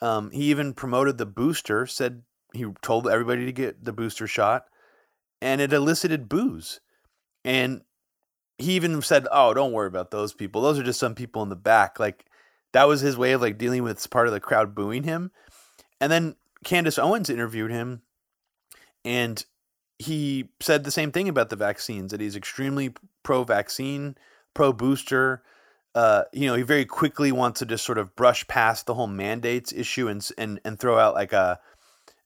Um, he even promoted the booster. Said he told everybody to get the booster shot, and it elicited boos. And he even said, "Oh, don't worry about those people. Those are just some people in the back." Like that was his way of like dealing with part of the crowd booing him. And then Candace Owens interviewed him, and he said the same thing about the vaccines that he's extremely pro-vaccine, pro-booster. Uh, you know, he very quickly wants to just sort of brush past the whole mandates issue and and and throw out like a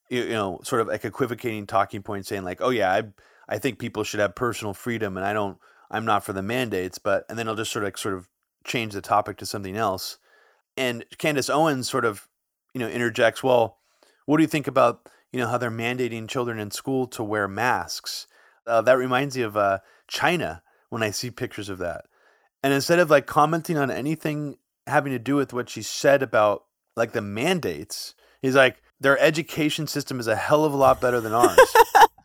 you know sort of like equivocating talking point saying like, oh yeah, I I think people should have personal freedom and I don't I'm not for the mandates, but and then he'll just sort of sort of change the topic to something else. And Candace Owens sort of you know interjects, well, what do you think about you know how they're mandating children in school to wear masks? Uh, that reminds me of uh, China when I see pictures of that. And instead of like commenting on anything having to do with what she said about like the mandates, he's like, their education system is a hell of a lot better than ours.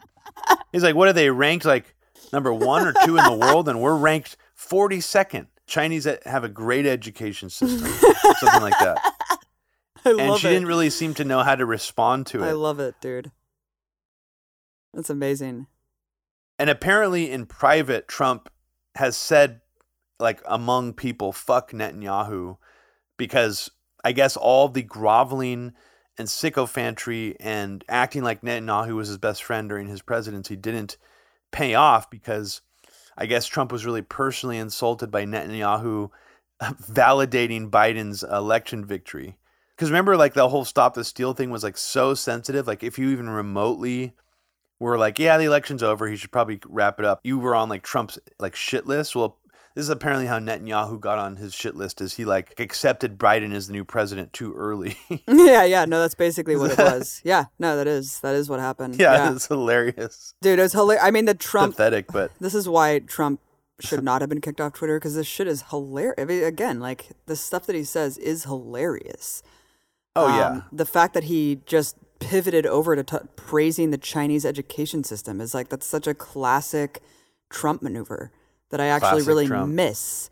he's like, what are they ranked like number one or two in the world? And we're ranked 42nd. Chinese that have a great education system, something like that. I And she it. didn't really seem to know how to respond to it. I love it, dude. That's amazing. And apparently, in private, Trump has said, like, among people, fuck Netanyahu, because I guess all the groveling and sycophantry and acting like Netanyahu was his best friend during his presidency didn't pay off because I guess Trump was really personally insulted by Netanyahu validating Biden's election victory. Because remember, like, the whole stop the steal thing was like so sensitive. Like, if you even remotely were like, yeah, the election's over. He should probably wrap it up. You were on like Trump's like shit list. Well, this is apparently how Netanyahu got on his shit list. Is he like accepted Biden as the new president too early? yeah, yeah. No, that's basically what it was. Yeah, no, that is that is what happened. yeah, it's hilarious, dude, it was hilarious. I mean, the Trump. pathetic, but This is why Trump should not have been kicked off Twitter because this shit is hilarious. I mean, again, like the stuff that he says is hilarious. Oh Um, yeah, the fact that he just pivoted over to t- praising the Chinese education system is like that's such a classic Trump maneuver that I actually Classic really Trump. miss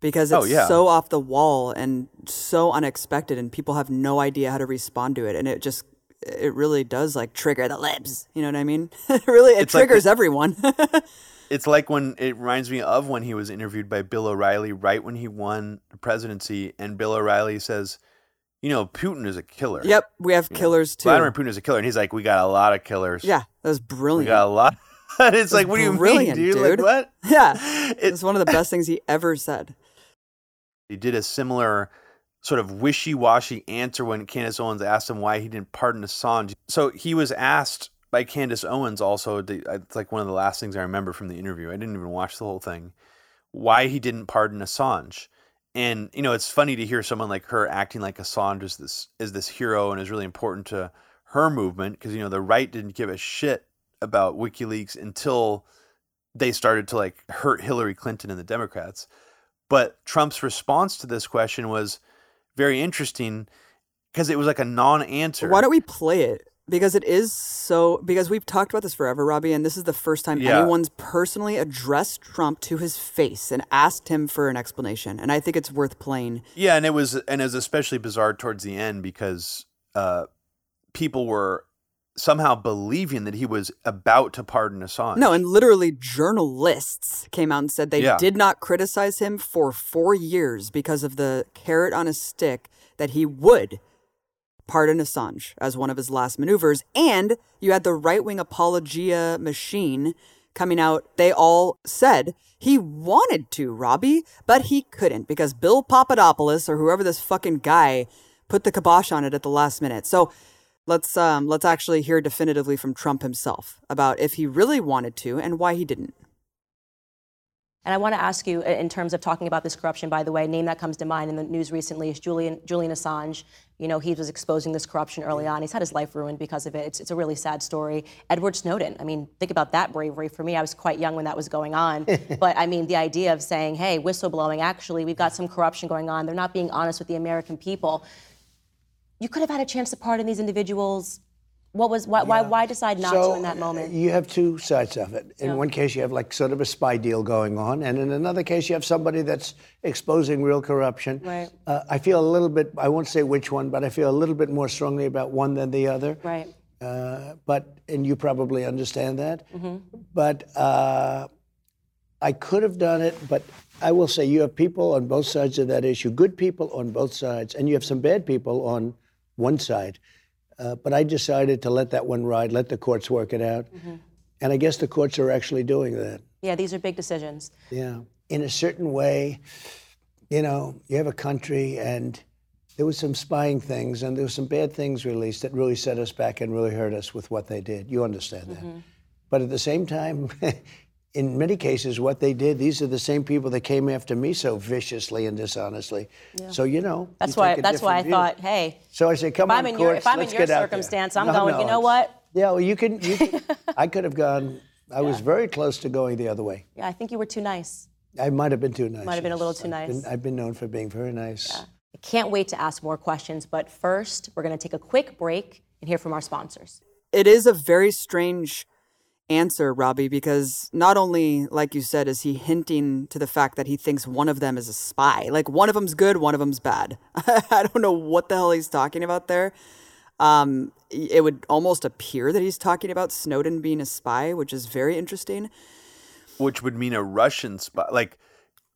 because it's Oh, yeah. so off the wall and so unexpected, and people have no idea how to respond to it, and it just it really does like trigger the libs. You know what I mean? it really it It's like triggers everyone. it's like when it reminds me of when he was interviewed by Bill O'Reilly right when he won the presidency, and Bill O'Reilly says, "You know, Putin is a killer." yep, we have You know, killers too. Vladimir Putin is a killer, and he's like, "We got a lot of killers." Yeah, that was brilliant. we got a lot. It's like, what do you mean, dude? dude. Like what? Yeah, It- it's one of the best things he ever said. he did a similar sort of wishy-washy answer when Candace Owens asked him why he didn't pardon Assange. So he was asked by Candace Owens also. to- uh, It's like one of the last things I remember from the interview. I didn't even watch the whole thing. Why he didn't pardon Assange. And you know, it's funny to hear someone like her acting like Assange is this is this hero and is really important to her movement because you know the right didn't give a shit about WikiLeaks until they started to like hurt Hillary Clinton and the Democrats. But Trump's response to this question was very interesting because it was like a non-answer. Why don't we play it? Because it is so. Because we've talked about this forever, Robbie, and this is the first time Yeah. anyone's personally addressed Trump to his face and asked him for an explanation. And I think it's worth playing. Yeah, and it was and it was especially bizarre towards the end because uh, people were somehow believing that he was about to pardon Assange. No, and literally journalists came out and said they Yeah. did not criticize him for four years because of the carrot on a stick that he would pardon Assange as one of his last maneuvers. And you had the right wing apologia machine coming out. They all said he wanted to, Robbie, but he couldn't because Bill Papadopoulos or whoever this fucking guy put the kibosh on it at the last minute. So let's um let's actually hear definitively from Trump himself about if he really wanted to and why he didn't. And I want to ask you, in terms of talking about this corruption, by the way, a name that comes to mind in the news recently is Julian, Julian Assange. You know, he was exposing this corruption early on. He's had his life ruined because of it. It's, it's a really sad story. Edward Snowden, I mean, think about that bravery. For me, I was quite young when that was going on. but I mean, the idea of saying, hey, whistleblowing, actually, we've got some corruption going on. They're not being honest with the American people. You could have had a chance to pardon these individuals. What was, why, why, why decide not to in that moment? You have two sides of it. In one case, you have like sort of a spy deal going on, and in another case, you have somebody that's exposing real corruption. Right. Uh, I feel a little bit. I won't say which one, but I feel a little bit more strongly about one than the other. Right. Uh, but and you probably understand that. Mm-hmm. But uh, I could have done it. But I will say you have people on both sides of that issue. Good people on both sides, and you have some bad people on one side. Uh, but I decided to let that one ride, let the courts work it out. Mm-hmm. And I guess the courts are actually doing that. Yeah, these are big decisions. Yeah. In a certain way, you know, you have a country and there was some spying things and there was some bad things released that really set us back and really hurt us with what they did. You understand that. Mm-hmm. But at the same time, in many cases, what they did, these are the same people that came after me so viciously and dishonestly. Yeah. So, you know, you That's why. take a That's why I view. thought, hey, So I say, come if on, I'm in your, courts, if I'm in your get out there." circumstance, I'm No, going. no, you know what? Yeah, well, you can. You can I could have gone. I was very close to going the other way. Yeah, I think you were too nice. I might have been too nice. Might have been a little too I've been- nice. I've been known for being very nice. I can't wait to ask more questions, but first, we're going to take a quick break and hear from our sponsors. It is a very strange answer, Robbie, because not only, like you said, is he hinting to the fact that he thinks one of them is a spy. Like one of them's good, one of them's bad. I don't know what the hell he's talking about there. Um, it would almost appear that he's talking about Snowden being a spy, which is very interesting. which would mean a Russian spy. Like,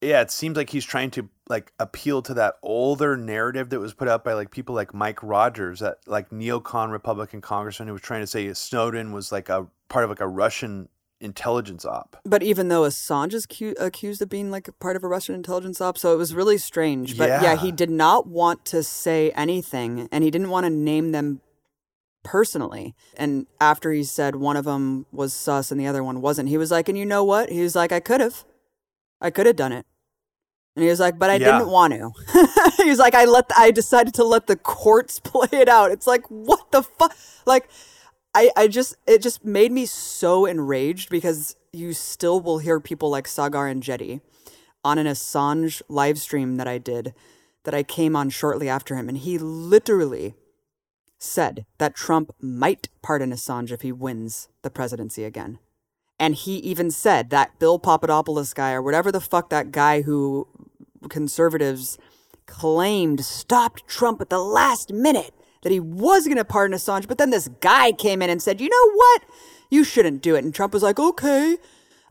yeah, it seems like he's trying to like appeal to that older narrative that was put out by like people like Mike Rogers, that like neocon Republican congressman who was trying to say Snowden was like a part of like a Russian intelligence op. But even though Assange is cu- accused of being like a part of a Russian intelligence op, so it was really strange. But yeah. Yeah. he did not want to say anything, and he didn't want to name them personally. And after he said one of them was sus and the other one wasn't, he was like, "And you know what?" He was like, "I could have, I could have done it." And he was like, "But I Yeah. didn't want to." he was like, "I let, the, I decided to let the courts play it out." It's like, what the fuck, like. I, I just it just made me so enraged because you still will hear people like Saagar Enjeti on an Assange live stream that I did that I came on shortly after him and he literally said that Trump might pardon Assange if he wins the presidency again. And he even said that Bill Papadopoulos guy or whatever the fuck that guy who conservatives claimed stopped Trump at the last minute that he was going to pardon Assange, but then this guy came in and said, "You know what? You shouldn't do it." And Trump was like, "Okay."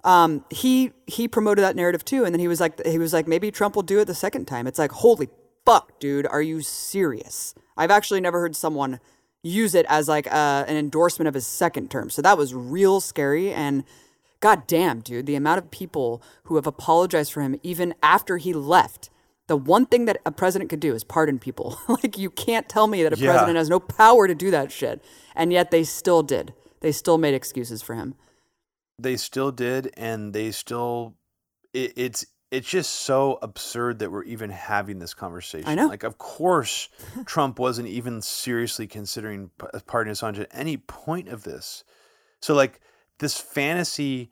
Um, he he promoted that narrative too, and then he was like, he was like, maybe Trump will do it the second time. It's like, holy fuck, dude, are you serious? I've actually never heard someone use it as like uh, an endorsement of his second term. So that was real scary and. God damn, dude, the amount of people who have apologized for him even after he left. The one thing that a president could do is pardon people. like, you can't tell me that a Yeah. president has no power to do that shit. And yet they still did. They still made excuses for him. They still did, and they still. It, it's it's just so absurd that we're even having this conversation. I know. Like, of course, Trump wasn't even seriously considering uh, pardoning Assange at any point of this. So, like, this fantasy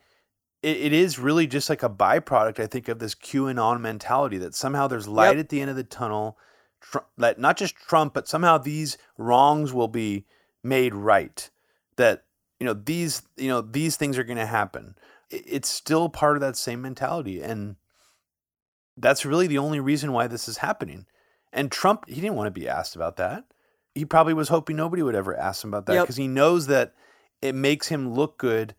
it, it is really just like a byproduct, I think, of this QAnon mentality that somehow there's light Yep. at the end of the tunnel. Tr- that not just Trump, but somehow these wrongs will be made right. That you know these you know these things are going to happen. I- It's still part of that same mentality, and that's really the only reason why this is happening. And Trump, he didn't want to be asked about that. He probably was hoping nobody would ever ask him about that Yep. because he knows that it makes him look good.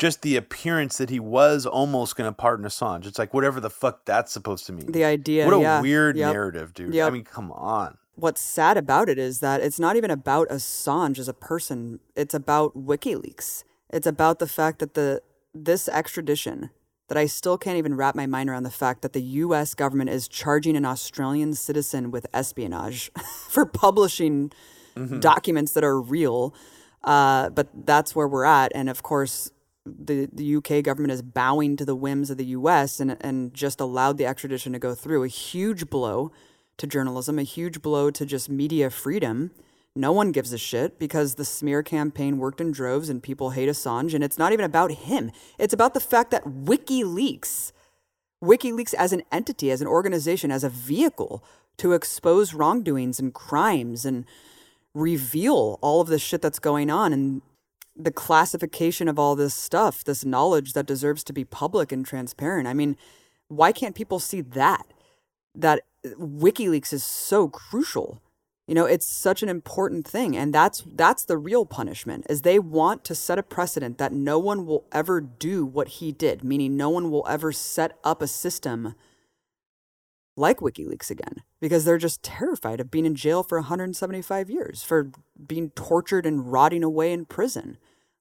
Just the appearance that he was almost going to pardon Assange. It's like whatever the fuck that's supposed to mean. The idea. what a yeah. weird Yep. narrative, dude. I mean, come on. what's sad about it is that it's not even about Assange as a person. It's about WikiLeaks. It's about the fact that the this extradition that I still can't even wrap my mind around the fact that the US government is charging an Australian citizen with espionage for publishing documents that are real. Uh, but that's where we're at. And of course, the, the UK government is bowing to the whims of the US and, and just allowed the extradition to go through. A huge blow to journalism, a huge blow to just media freedom. No one gives a shit because the smear campaign worked in droves and people hate Assange. And it's not even about him, it's about the fact that WikiLeaks, WikiLeaks as an entity, as an organization, as a vehicle to expose wrongdoings and crimes and reveal all of the shit that's going on and the classification of all this stuff, this knowledge that deserves to be public and transparent. I mean, why can't people see that? That uh, WikiLeaks is so crucial. You know, it's such an important thing and that's that's the real punishment. Is they want to set a precedent that no one will ever do what he did, meaning no one will ever set up a system like WikiLeaks again because they're just terrified of being in jail for 175 years, for being tortured and rotting away in prison,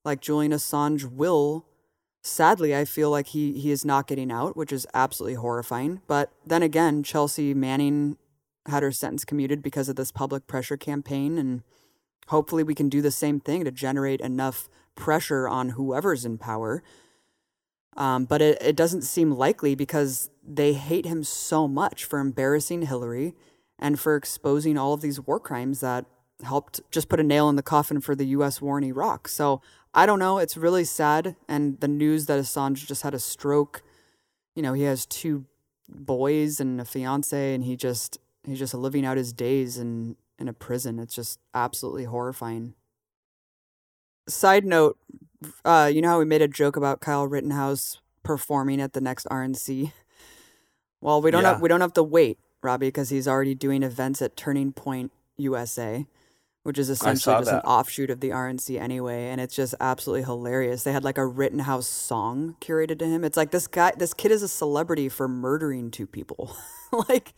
like Julian Assange will. Sadly, I feel like he, he is not getting out, which is absolutely horrifying. But then again, Chelsea Manning had her sentence commuted because of this public pressure campaign, and hopefully we can do the same thing to generate enough pressure on whoever's in power um, but it, it doesn't seem likely because they hate him so much for embarrassing Hillary and for exposing all of these war crimes that helped just put a nail in the coffin for the U.S. war in Iraq. So I don't know. It's really sad. And the news that Assange just had a stroke, you know, he has two boys and a fiance, and he just he's just living out his days in in a prison. It's just absolutely horrifying. Side note, uh, you know how we made a joke about Kyle Rittenhouse performing at the next RNC? Well, we don't Yeah. have we don't have to wait, Robbie, because he's already doing events at Turning Point USA, which is essentially just an offshoot of the RNC anyway, and it's just absolutely hilarious. They had like a Rittenhouse song curated to him. It's like this guy, this kid is a celebrity for murdering two people. like,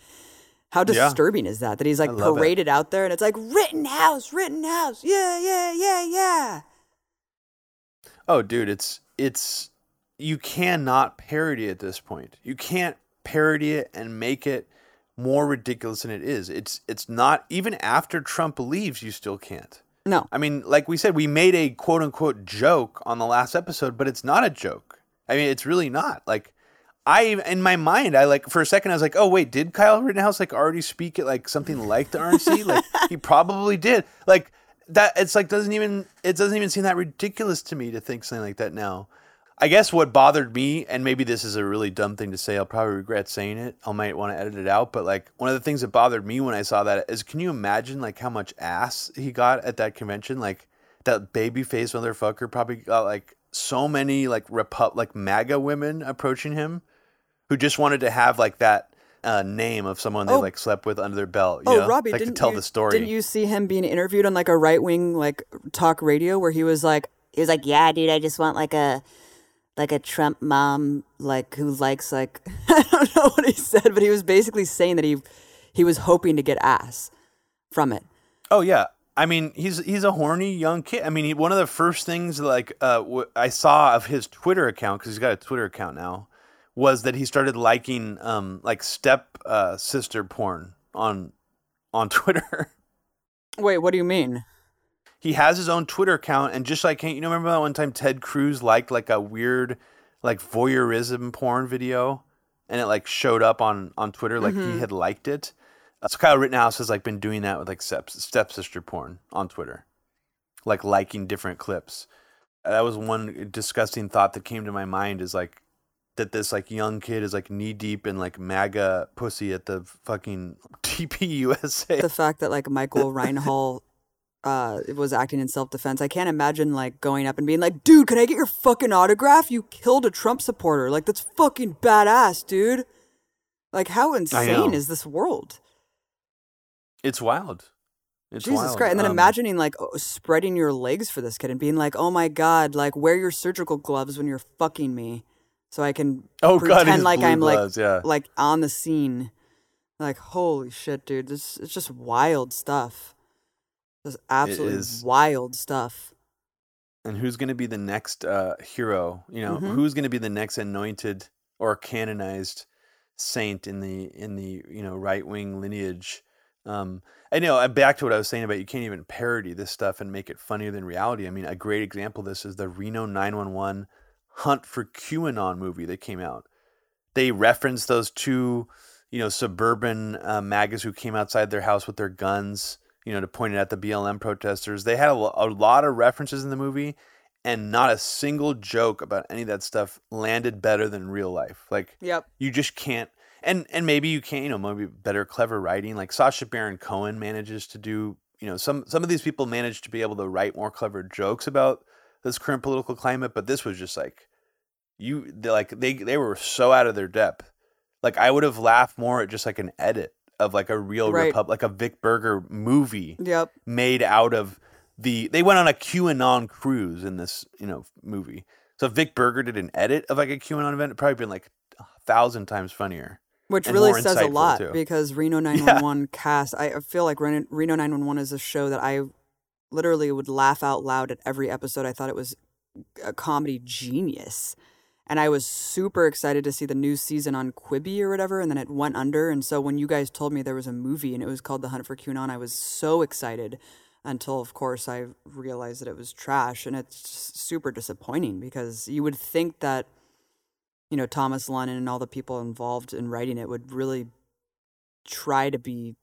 how Yeah. disturbing is that? That he's like love it. paraded out there, and it's like Rittenhouse, Rittenhouse, yeah, yeah, yeah, yeah. Oh, dude, it's it's you cannot parody at this point. You can't parody it and make it more ridiculous than it is. It's it's not even after Trump leaves, you still can't. No, I mean, like we said, we made a quote unquote joke on the last episode, but it's not a joke. I mean, it's really not. Like, I in my mind, I like for a second, I was like, oh wait, did Kyle Rittenhouse like already speak at like something like the RNC? like he probably did. Like that. It's like doesn't even it doesn't even seem that ridiculous to me to think something like that now. I guess what bothered me, and maybe this is a really dumb thing to say, I'll probably regret saying it. I might want to edit it out, but like one of the things that bothered me when I saw that is, can you imagine like how much ass he got at that convention? Like that baby face motherfucker probably got like so many like repu- like MAGA women approaching him who just wanted to have like that uh, name of someone they Oh. like slept with under their belt. Oh, know? Robbie, like didn't to tell you, the story. Didn't you see him being interviewed on like a right wing like talk radio where he was like, He was like, "Yeah, dude, I just want like a like a Trump mom, like who likes like I don't know what he said, but he was basically saying that he he was hoping to get ass from it. Oh yeah, I mean he's he's a horny young kid. I mean he, one of the first things like uh, w- I saw of his Twitter account because he's got a Twitter account now was that he started liking um like step uh, sister porn on on Twitter. Wait, what do you mean? He has his own Twitter account, and just like you know, remember that one time Ted Cruz liked like a weird like voyeurism porn video, and it like showed up on on Twitter like he mm-hmm. had liked it. So Kyle Rittenhouse has like been doing that with like step stepsister porn on Twitter, like liking different clips. that was one disgusting thought that came to my mind is like that this like young kid is like knee deep in like MAGA pussy at the fucking TPUSA. the fact that like Michael Reinoehl uh was acting in self defense. I can't imagine like going up and being like, "Dude, can I get your fucking autograph? You killed a Trump supporter. Like that's fucking badass, dude." Like how insane is this world? It's wild. It's Jesus wild. Christ. And then Um, imagining like spreading your legs for this kid and being like, "Oh my god, like wear your surgical gloves when you're fucking me." So I can Oh god, pretend his like I'm gloves, like yeah. like on the scene. Like holy shit, dude! This it's just wild stuff. Just absolutely is. wild stuff. and who's going to be the next uh, hero? You know, Mhm. who's going to be the next anointed or canonized saint in the in the you know right wing lineage? Um, I know. uh, Back to what I was saying about you can't even parody this stuff and make it funnier than reality. I mean, a great example of this is the Reno 911 Hunt for QAnon movie that came out. They referenced those two, you know, suburban uh, magas who came outside their house with their guns, you know, to point it at the BLM protesters. They had a, a lot of references in the movie, and not a single joke about any of that stuff landed better than real life. Like, Yep. you just can't. And and maybe you can't, you know, maybe better clever writing. Like Sacha Baron Cohen manages to do, you know, some some of these people manage to be able to write more clever jokes about this current political climate, but this was just like you like they they were so out of their depth. Like I would have laughed more at just like an edit of like a real Right. repub like a Vic Berger movie Yep. made out of the they went on a QAnon cruise in this, you know, movie. So Vic Berger did an edit of like a QAnon event, it'd probably been like a thousand times funnier. Which really says a lot too. because Reno 911 cast, I feel like Reno 911 is a show that I literally would laugh out loud at every episode. I thought it was a comedy genius. And I was super excited to see the new season on Quibi or whatever, and then it went under. And so when you guys told me there was a movie and it was called The Hunt for QAnon, I was so excited until, of course, I realized that it was trash. And it's super disappointing because you would think that you know, Thomas Lennon and all the people involved in writing it would really try to be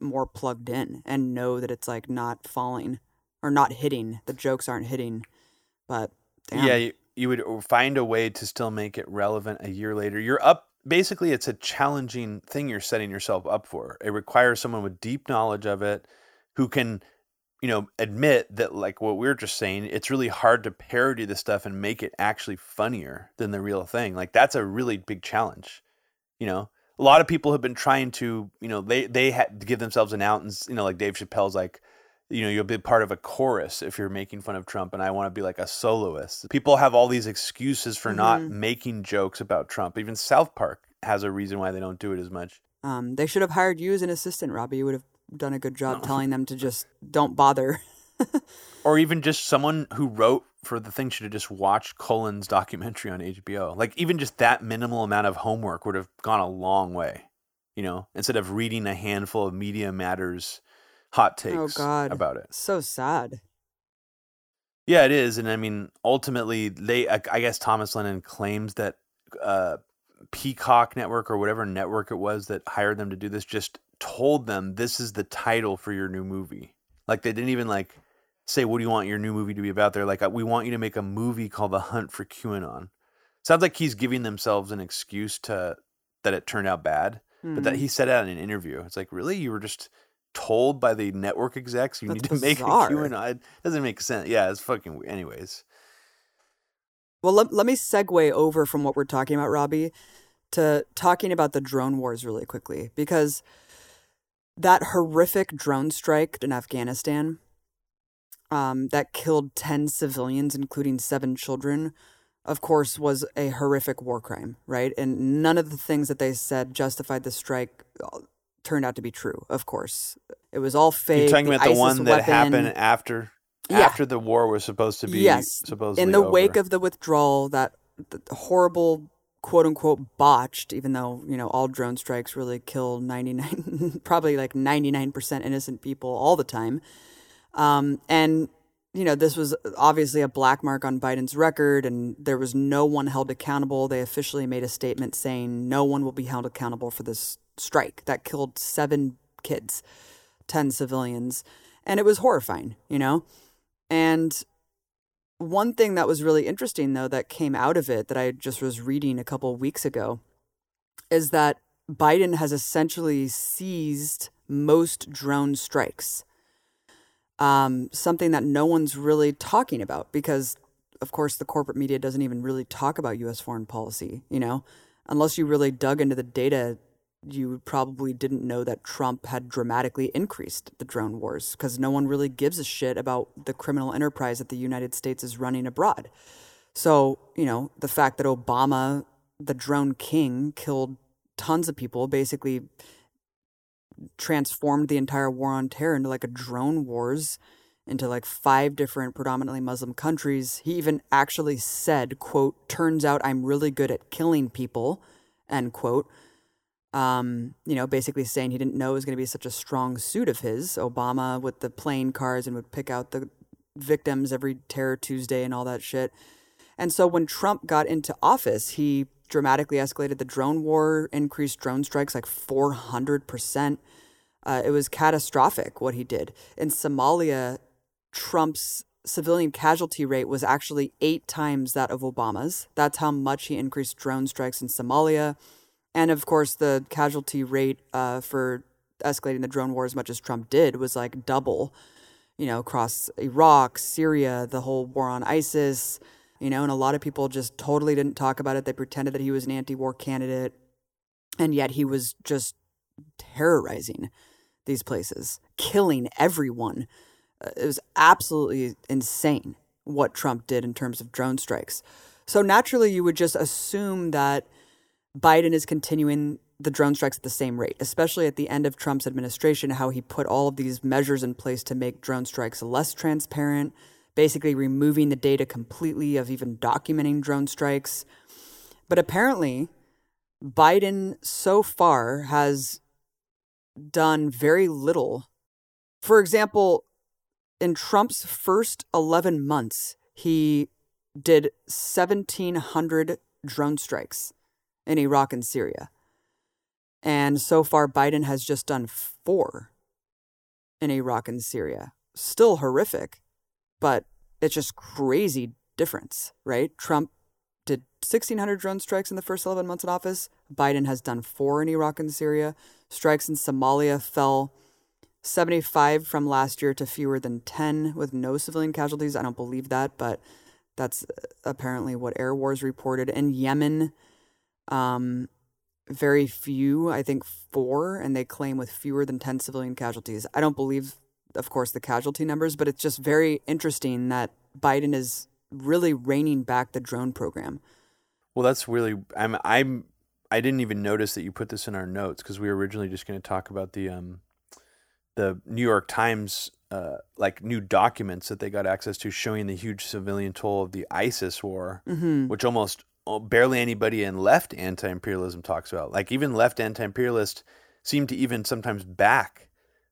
more plugged in and know that it's like not falling or not hitting. The jokes aren't hitting. But damn. Yeah, you, you would uh, find a way to still make it relevant a year later. You're up. Basically, it's a challenging thing you're setting yourself up for. It requires someone with deep knowledge of it, who can, you know, admit that like what we are just saying. It's really hard to parody the stuff and make it actually funnier than the real thing. Like that's a really big challenge. You know, a lot of people have been trying to, you know, they they had to give themselves an out, and you know, like Dave Chappelle's like you know, you'll be part of a chorus if you're making fun of Trump, and I want to be like a soloist. People have all these excuses for not Mhm. making jokes about Trump. Even South Park has a reason why they don't do it as much. Um, they should have hired you as an assistant, Robbie. You would have done a good job telling them to just don't bother. Or even just someone who wrote for the thing should have just watched Cullen's documentary on HBO. Like even just that minimal amount of homework would have gone a long way. You know, instead of reading a handful of Media Matters hot takes oh God, about it. So sad. Yeah, it is, and I mean, ultimately, they. I, I guess Thomas Lennon claims that uh, Peacock Network or whatever network it was that hired them to do this just told them this is the title for your new movie. Like they didn't even like say, "What do you want your new movie to be about?" They're like, "Uh, "We want you to make a movie called The Hunt for QAnon." Sounds like he's giving themselves an excuse to that it turned out bad, but that Mhm. he said that in an interview. It's like, really, you were just told by the network execs you That's need to make a. QAnon. It doesn't make sense. Yeah, it's fucking. we- Anyways, Well, let, let me segue over from what we're talking about, Robbie, to talking about the drone wars really quickly because that horrific drone strike in Afghanistan um, that killed 10 civilians, including seven children, of course, was a horrific war crime, right? And none of the things that they said justified the strike uh, turned out to be true, of course. It was all fake. you're talking about the ISIS one that weapon- happened after Yeah. after the war was supposed to be yes supposedly in the wake of the withdrawal that the horrible quote unquote botched even though you know all drone strikes really kill 99 probably like 99% innocent people all the time um, and you know this was obviously a black mark on biden's record and there was no one held accountable they officially made a statement saying no one will be held accountable for this strike that killed seven kids 10 civilians and it was horrifying you know and one thing that was really interesting, though, that came out of it that I just was reading a couple weeks ago is that Biden has essentially seized most drone strikes. Um, something that no one's really talking about because, of course, the corporate media doesn't even really talk about U.S. foreign policy. You know, unless you really dug into the data, you probably didn't know that Trump had dramatically increased the drone wars because no one really gives a shit about the criminal enterprise that the United States is running abroad. So, you know, the fact that Obama, the drone king, killed tons of people, basically transformed the entire war on terror into like a drone wars into like five different predominantly muslim countries he even actually said quote turns out i'm really good at killing people end quote um, you know, basically saying he didn't know it was going to be such a strong suit of his. Obama with the playing cards and would pick out the victims every Terror Tuesday and all that shit. And so when Trump got into office, he dramatically escalated the drone war, increased drone strikes like 400%. Uh, it was catastrophic what he did. In Somalia, Trump's civilian casualty rate was actually eight times that of Obama's. That's how much he increased drone strikes in Somalia. And of course, the casualty rate uh, for escalating the drone war as much as Trump did was like double, you know, across Iraq, Syria, the whole war on ISIS, you know, and a lot of people just totally didn't talk about it. They pretended that he was an anti war candidate, and yet he was just terrorizing these places, killing everyone. Uh, it was absolutely insane what Trump did in terms of drone strikes. So naturally, you would just assume that Biden is continuing the drone strikes at the same rate, especially at the end of Trump's administration, how he put all of these measures in place to make drone strikes less transparent, basically removing the data completely of even documenting drone strikes. But apparently, Biden so far has done very little. For example, in Trump's first 11 months, he did 1,700 drone strikes in Iraq and Syria. And so far, Biden has just done four in Iraq and Syria. Still horrific, but it's just crazy difference, right? Trump did 1,600 drone strikes in the first 11 months in office. Biden has done four in Iraq and Syria. Strikes in Somalia fell 75 from last year to fewer than 10 with no civilian casualties. I don't believe that, but that's uh, apparently what Airwars reported. In Yemen, um, very few, I think four, and they claim with fewer than 10 civilian casualties. I don't believe, of course, the casualty numbers, but it's just very interesting that Biden is really reining back the drone program. Well, that's really I'm I'm I didn't even notice that you put this in our notes because we were originally just going to talk about the um the New York Times uh, like new documents that they got access to showing the huge civilian toll of the ISIS war, Mm-hmm. which almost barely anybody in left anti-imperialism talks about. Like even left anti-imperialists seem to even sometimes back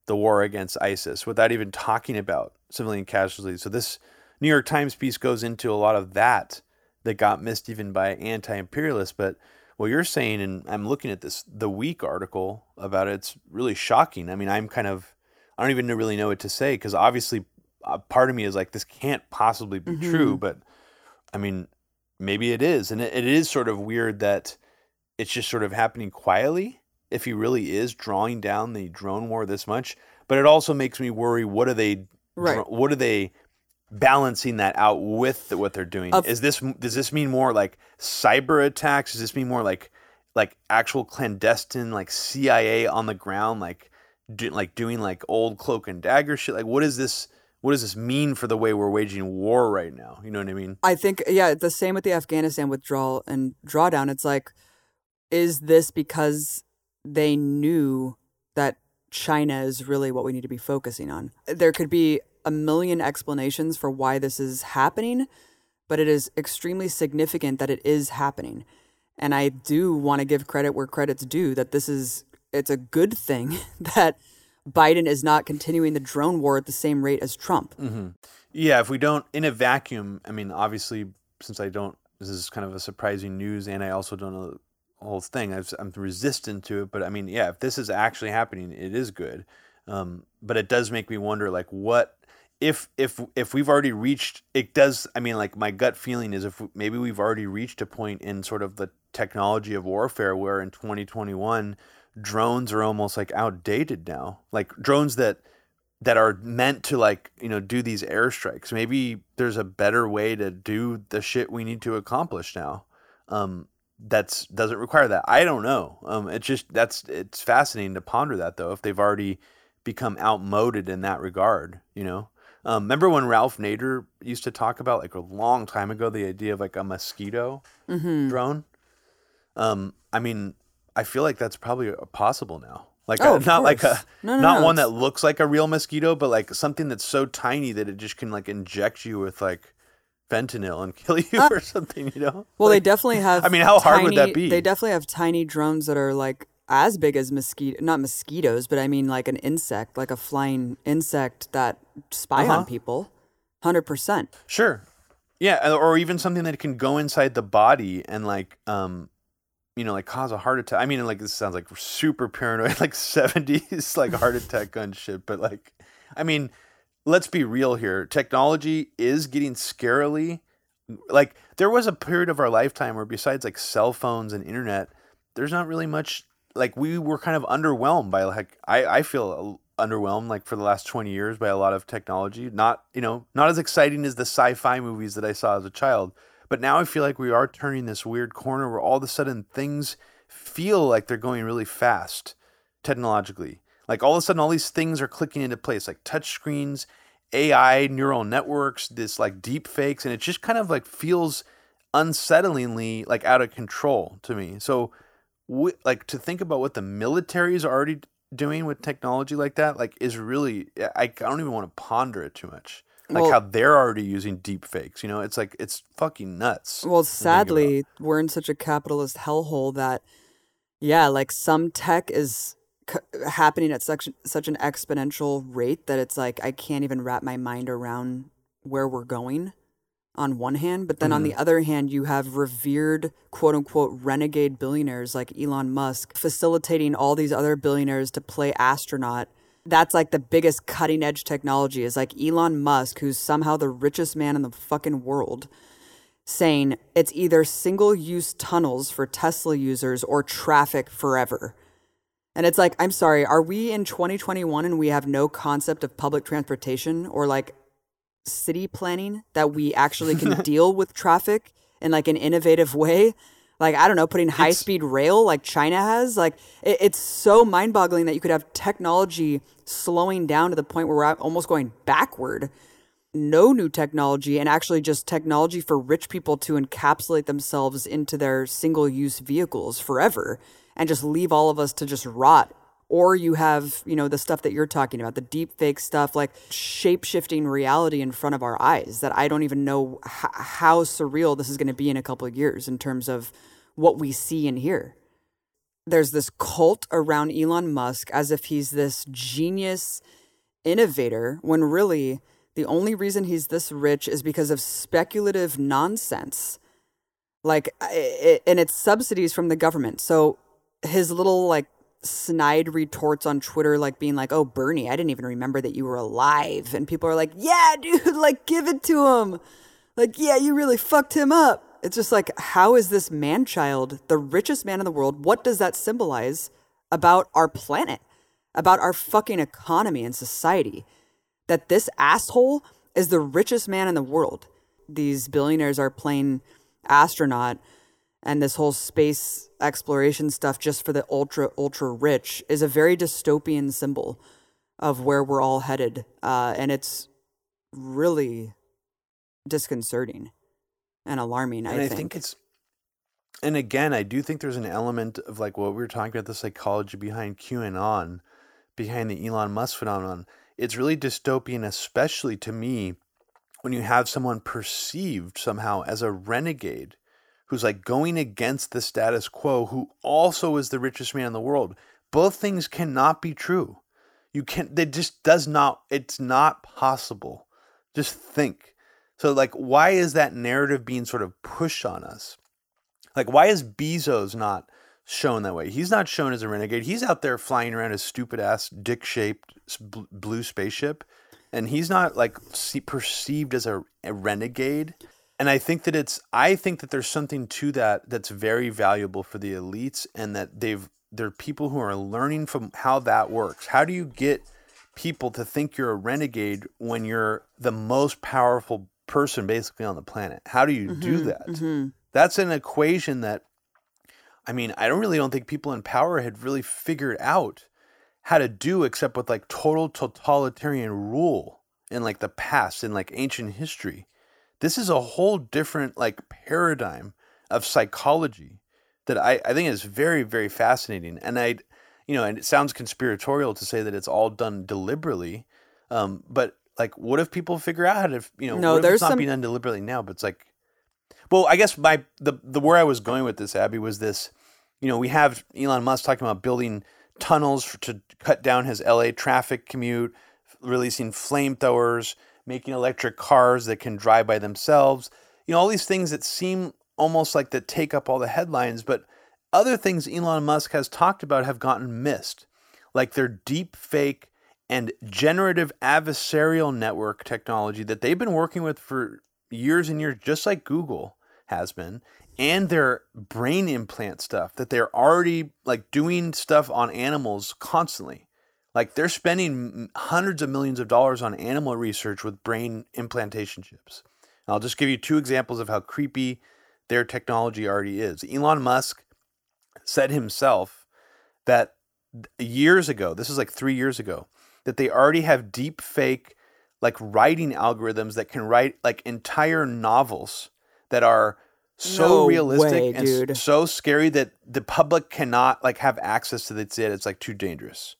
the war against ISIS without even talking about civilian casualties. So this New York Times piece goes into a lot of that that got missed even by anti-imperialists. But what you're saying, and I'm looking at this the Week article about it, it's really shocking. I mean, I'm kind of I don't even really know what to say because obviously a part of me is like this can't possibly be mm-hmm. true, but I mean maybe it is, and it, it is sort of weird that it's just sort of happening quietly. If he really is drawing down the drone war this much, but it also makes me worry. What are they? Right. What are they? balancing that out with what they're doing. Of- Is this does this mean more like cyber attacks? Does this mean more like like actual clandestine like CIA on the ground like do, like doing like old cloak and dagger shit? Like what is this what does this mean for the way we're waging war right now? You know what I mean? I think, yeah, the same with the Afghanistan withdrawal and drawdown. It's like, is this because they knew that China is really what we need to be focusing on? There could be a million explanations for why this is happening, but it is extremely significant that it is happening. And I do want to give credit where credit's due that this is, it's a good thing that Biden is not continuing the drone war at the same rate as Trump. Yeah, if we don't in a vacuum, I mean, obviously, since I don't, this is kind of a surprising news, and I also don't know the whole thing. I've, I'm resistant to it, but I mean, yeah, if this is actually happening, it is good. Um, but it does make me wonder, like, what if if if we've already reached it does i mean like my gut feeling is if maybe we've already reached a point in sort of the technology of warfare where in 2021 drones are almost like outdated now. Like drones that that are meant to like you know do these airstrikes. Maybe there's a better way to do the shit we need to accomplish now um that's doesn't require that. I don't know. Um it's just that's it's fascinating to ponder that though if they've already become outmoded in that regard you know? Um, remember when Ralph Nader used to talk about like a long time ago the idea of like a mosquito Mm-hmm. drone? Um, I mean, I feel like that's probably possible now. Like Oh, a, of not like a. No, no, not no, one that looks like a real mosquito, but like something that's so tiny that it just can like inject you with like fentanyl and kill you or something. You know? Uh, Well, they definitely have. I mean, how hard would that be? They definitely have tiny drones that are like as big as mosquito, not mosquitoes, but I mean like an insect, like a flying insect that spy Uh-huh. on people. Hundred percent. Sure. Yeah, uh, or even something that can go inside the body and like um you know, like cause a heart attack. I mean, like this sounds like super paranoid, like 70s like heart attack gun shit, but like I mean, let's be real here. Technology is getting scarily like there was a period of our lifetime where besides like cell phones and internet, there's not really much like we were kind of underwhelmed by like I I feel underwhelmed like for the last 20 years by a lot of technology. Not, you know, not as exciting as the sci-fi movies that I saw as a child, but now I feel like we are turning this weird corner where all of a sudden things feel like they're going really fast technologically. Like all of a sudden all these things are clicking into place like touch screens, AI neural networks, this like deep fakes and it just kind of like feels unsettlingly like out of control to me. So like to think about what the military is already doing with technology like that like is really I, I don't even want to ponder it too much like Well- how they're already using deep fakes you know it's like it's fucking nuts Well, to think about. sadly, we're in such a capitalist hellhole that, yeah, like some tech is c- happening at such such an exponential rate that it's like I can't even wrap my mind around where we're going. On one hand, but then on the mm-hmm. other hand, you have revered quote unquote renegade billionaires like Elon Musk facilitating all these other billionaires to play astronaut. That's like the biggest cutting edge technology is like Elon Musk, who's somehow the richest man in the fucking world saying it's either single use tunnels for Tesla users or traffic forever. And it's like, I'm sorry, are we in 2021 and we have no concept of public transportation or like city planning that we actually can deal with traffic in like an innovative way? Like, I don't know, putting high speed rail like China has. Like, it, it's so mind boggling that you could have technology slowing down to the point where we're almost going backward no new technology and actually just technology for rich people to encapsulate themselves into their single use vehicles forever and just leave all of us to just rot. Or you have, you know, the stuff that you're talking about, the deep fake stuff, like shape shifting reality in front of our eyes that I don't even know h- how surreal this is going to be in a couple of years in terms of what we see and hear. There's this cult around Elon Musk as if he's this genius innovator when really the only reason he's this rich is because of speculative nonsense. Like, and it's subsidies from the government. So his little like snide retorts on Twitter, like being like, "Oh, Bernie, I didn't even remember that you were alive," and people are like, "Yeah, dude, like give it to him." Like, yeah, you really fucked him up. It's just like, how is this man child the richest man in the world? What does that symbolize about our planet, about our fucking economy and society? That this asshole is the richest man in the world. These billionaires are playing astronaut and this whole space exploration stuff just for the ultra, ultra rich is a very dystopian symbol of where we're all headed. Uh, and it's really disconcerting and alarming. and I I think. think it's and again i do think there's an element of like what we were talking about the psychology behind qanon behind the elon musk phenomenon it's really dystopian especially to me when you have someone perceived somehow as a renegade who's like going against the status quo who also is the richest man in the world both things cannot be true you can't, it just does not it's not possible just think so like why is that narrative being sort of pushed on us like why is bezos not shown that way he's not shown as a renegade he's out there flying around his stupid ass dick shaped blue spaceship and he's not like perceived as a, a renegade. And I think that it's I think that there's something to that that's very valuable for the elites, and that they've there are people who are learning from how that works. How do you get people to think you're a renegade when you're the most powerful person basically on the planet? How do you do that? That's an equation that I mean, I don't really don't think people in power had really figured out how to do except with like total totalitarian rule in like the past in like ancient history. This is a whole different like paradigm of psychology that I, I think is very, very fascinating. And I you know, and it sounds conspiratorial to say that it's all done deliberately. Um, but like what if people figure out how to you know No, what if there's it's not some- being done deliberately now, but it's like well, I guess my the the where I was going with this, Abby, was this. You know, we have Elon Musk talking about building tunnels for, to cut down his LA traffic commute, releasing flamethrowers, making electric cars that can drive by themselves. You know, all these things that seem almost like that take up all the headlines, but other things Elon Musk has talked about have gotten missed, like their deep fake and generative adversarial network technology that they've been working with for years and years, just like Google has been, and their brain implant stuff that they're already like doing stuff on animals constantly. Like they're spending hundreds of millions of dollars on animal research with brain implantation chips. And I'll just give you two examples of how creepy their technology already is. Elon Musk said himself that years ago, this is like three years ago, that they already have deep fake like writing algorithms that can write like entire novels that are so No realistic way, and dude. so scary that the public cannot like have access to it. It's like too dangerous.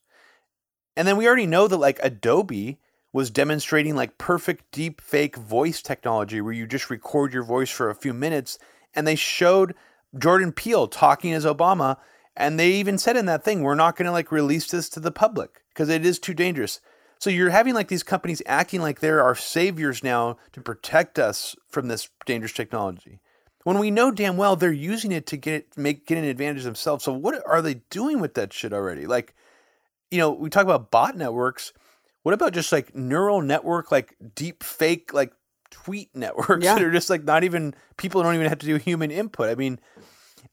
And then we already know that like Adobe was demonstrating like perfect deep fake voice technology where you just record your voice for a few minutes and they showed Jordan Peele talking as Obama and they even said in that thing we're not going to like release this to the public because it is too dangerous. So you're having like these companies acting like they're our saviors now to protect us from this dangerous technology. When we know damn well they're using it to get make get an advantage themselves. So what are they doing with that shit already? Like you know, we talk about bot networks. What about just like neural network, like deep fake, like tweet networks Yeah. that are just like not even people don't even have to do human input. I mean,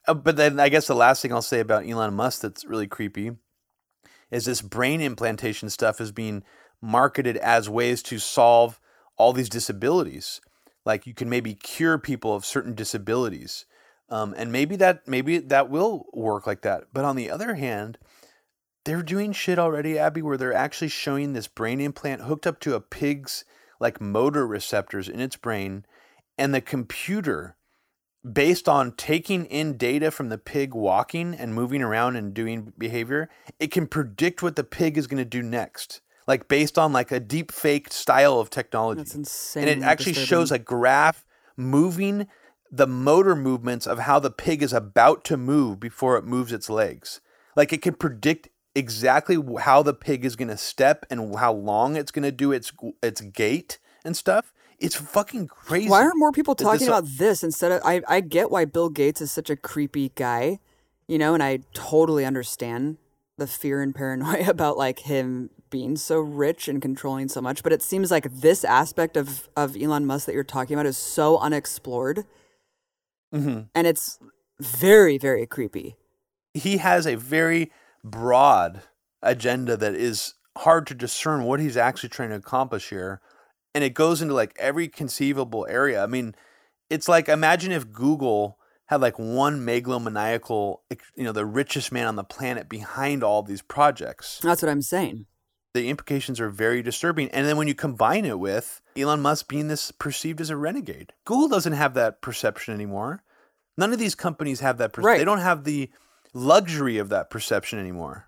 uh, but then I guess the last thing I'll say about Elon Musk that's really creepy is this brain implantation stuff is being marketed as ways to solve all these disabilities. Like you can maybe cure people of certain disabilities, um, and maybe that maybe that will work like that. But on the other hand, they're doing shit already, Abby, where they're actually showing this brain implant hooked up to a pig's like motor receptors in its brain, and the computer, based on taking in data from the pig walking and moving around and doing behavior, it can predict what the pig is going to do next. Like based on like a deep fake style of technology. That's insane. And it actually shows a graph moving the motor movements of how the pig is about to move before it moves its legs. Like it can predict exactly how the pig is going to step and how long it's going to do its its gait and stuff. It's fucking crazy. Why aren't more people talking this- about this instead of? I I get why Bill Gates is such a creepy guy, you know, and I totally understand the fear and paranoia about like him being so rich and controlling so much. But it seems like this aspect of of Elon Musk that you're talking about is so unexplored, Mhm. and it's very very creepy. he has a very broad agenda that is hard to discern what he's actually trying to accomplish here and it goes into like every conceivable area i mean it's like imagine if google had like one megalomaniacal you know the richest man on the planet behind all these projects That's what I'm saying. the implications are very disturbing and then when you combine it with elon musk being this perceived as a renegade google doesn't have that perception anymore none of these companies have that perception Right. they don't have the luxury of that perception anymore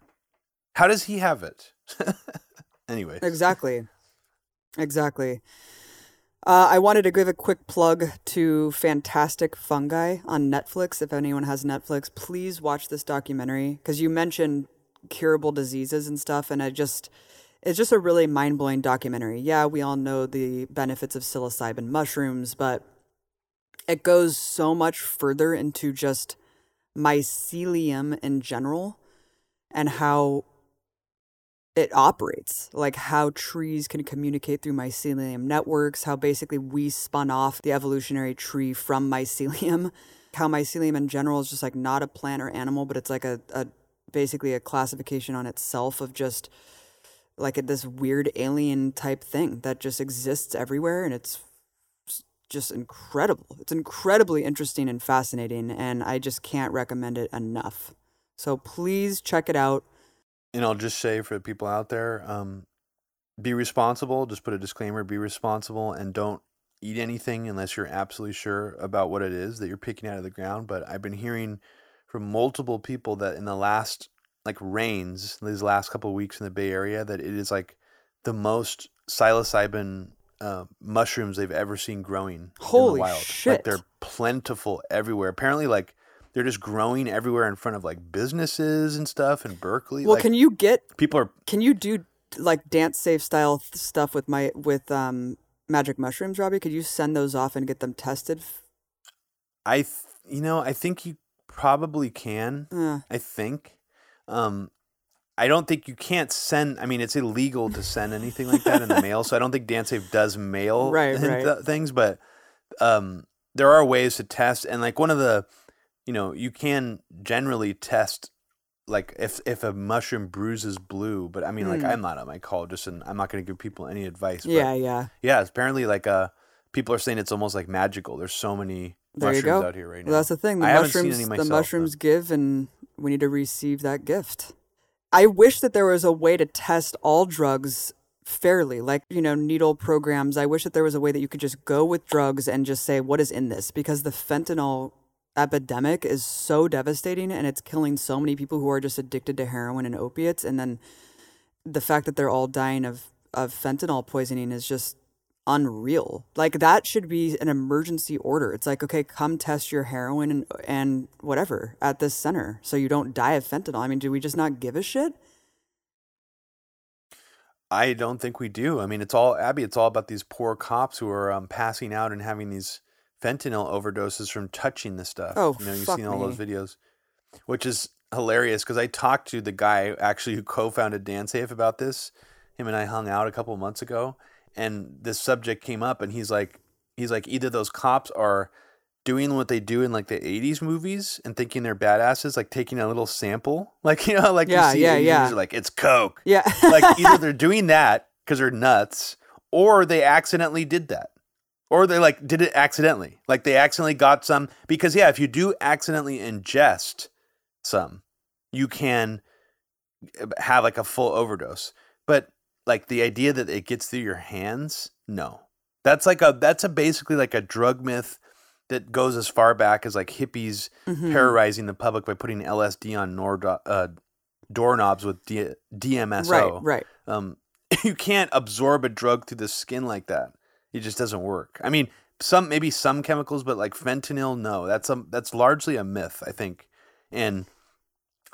how does he have it anyway Exactly. Exactly. Uh, I wanted to give a quick plug to Fantastic Fungi on Netflix. If anyone has Netflix, please watch this documentary because you mentioned curable diseases and stuff, and I just. It's just a really mind blowing documentary. Yeah, we all know the benefits of psilocybin mushrooms, but it goes so much further into just mycelium in general and how it operates, like how trees can communicate through mycelium networks, how basically we spun off the evolutionary tree from mycelium, how mycelium in general is just like not a plant or animal, but it's like a, a basically a classification on itself of just like a, this weird alien type thing that just exists everywhere and it's just incredible. It's incredibly interesting and fascinating and I just can't recommend it enough. So please check it out. And I'll just say for the people out there, um, be responsible. Just put a disclaimer: be responsible and don't eat anything unless you're absolutely sure about what it is that you're picking out of the ground. But I've been hearing from multiple people that in the last like rains, these last couple of weeks in the Bay Area, that it is like the most psilocybin uh, mushrooms they've ever seen growing in Holy the wild. shit. Like they're plentiful everywhere. Apparently, like they're just growing everywhere in front of like businesses and stuff in Berkeley. Well, like, can you get people are can you do like DanceSafe style th- stuff with my with um magic mushrooms, Robbie? Could you send those off and get them tested? I th- you know I think you probably can. Uh, I think. Um, I don't think you can't send. I mean, it's illegal to send anything like that in the mail. So I don't think DanceSafe does mail Right, th- right. th- things, but um, there are ways to test. And like one of the, you know, you can generally test like if if a mushroom bruises blue. But I mean, like Mm. I'm not on my call just and I'm not going to give people any advice. but yeah, yeah. yeah. Apparently, like uh, people are saying it's almost like magical. There's so many There you mushrooms go. out here right now. Well, that's the thing. The I haven't seen mushrooms, any the myself, but- mushrooms give, and we need to receive that gift. I wish that there was a way to test all drugs fairly, like you know, needle programs. I wish that there was a way that you could just go with drugs and just say what is in this, because the fentanyl epidemic is so devastating and it's killing so many people who are just addicted to heroin and opiates, and then the fact that they're all dying of of fentanyl poisoning is just unreal. Like that should be an emergency order. It's like, okay, come test your heroin and and whatever at this center so you don't die of fentanyl. I mean, do we just not give a shit? I don't think we do. I mean, it's all Abby. It's all about these poor cops who are um, passing out and having these fentanyl overdoses from touching the stuff. Oh, you know, you've seen all those videos, which is hilarious because I talked to the guy actually who co-founded DanceSafe about this. Him and I hung out a couple months ago, and this subject came up, and he's like, he's like, either those cops are doing what they do in like the 80s movies and thinking they're badasses like taking a little sample like you know like Yeah, you see yeah, yeah. like it's coke Yeah. like either they're doing that because they're nuts or they accidentally did that or they like did it accidentally like they accidentally got some because yeah if you do accidentally ingest some you can uh, have like a full overdose but like the idea that it gets through your hands no that's like a that's a basically like a drug myth that goes as far back as like hippies Mhm. terrorizing the public by putting LSD on nor- uh, doorknobs with D- DMSO. Right, right. Um, you can't absorb a drug through the skin like that. It just doesn't work. I mean, some maybe some chemicals, but like fentanyl, no. That's a that's largely a myth, I think. And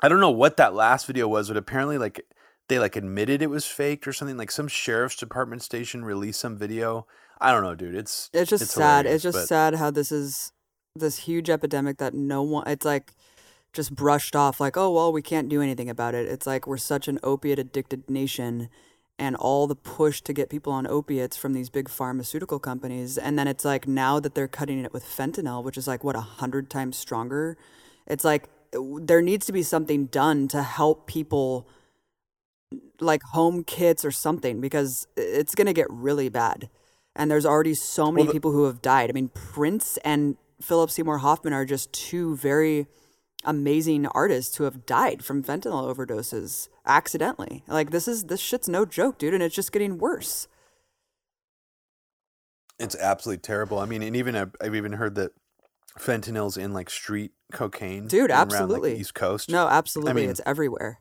I don't know what that last video was, but apparently like they like admitted it was faked or something. Like some sheriff's department station released some video. I don't know, dude. It's It's just sad. It's just but- sad how this is this huge epidemic that no one. It's like just brushed off. Like, oh well, we can't do anything about it. It's like we're such an opiate addicted nation, and all the push to get people on opiates from these big pharmaceutical companies, and then it's like now that they're cutting it with fentanyl, which is like what a hundred times stronger. It's like there needs to be something done to help people like home kits or something because it's going to get really bad. And there's already so many the- people who have died. I mean, Prince and Philip Seymour Hoffman are just two very amazing artists who have died from fentanyl overdoses accidentally. Like this is this shit's no joke, dude, and it's just getting worse. It's absolutely terrible. I mean, and even I've, I've even heard that fentanyl's in like street cocaine, Dude, around, like, absolutely. East Coast. No, absolutely. I mean- it's everywhere.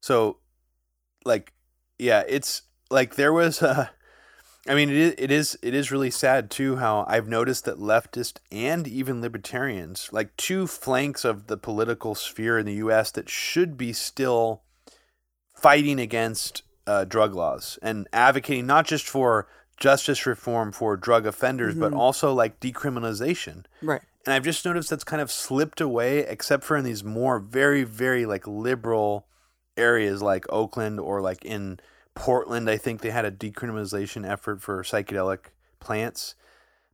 So, like, yeah, it's like there was a. I mean, it is, it is it is really sad too how I've noticed that leftists and even libertarians, like two flanks of the political sphere in the U.S. that should be still fighting against uh, drug laws and advocating not just for justice reform for drug offenders, but also like decriminalization. Right. And I've just noticed that's kind of slipped away, except for in these more very, very like liberal areas like Oakland or like in Portland, I think they had a decriminalization effort for psychedelic plants.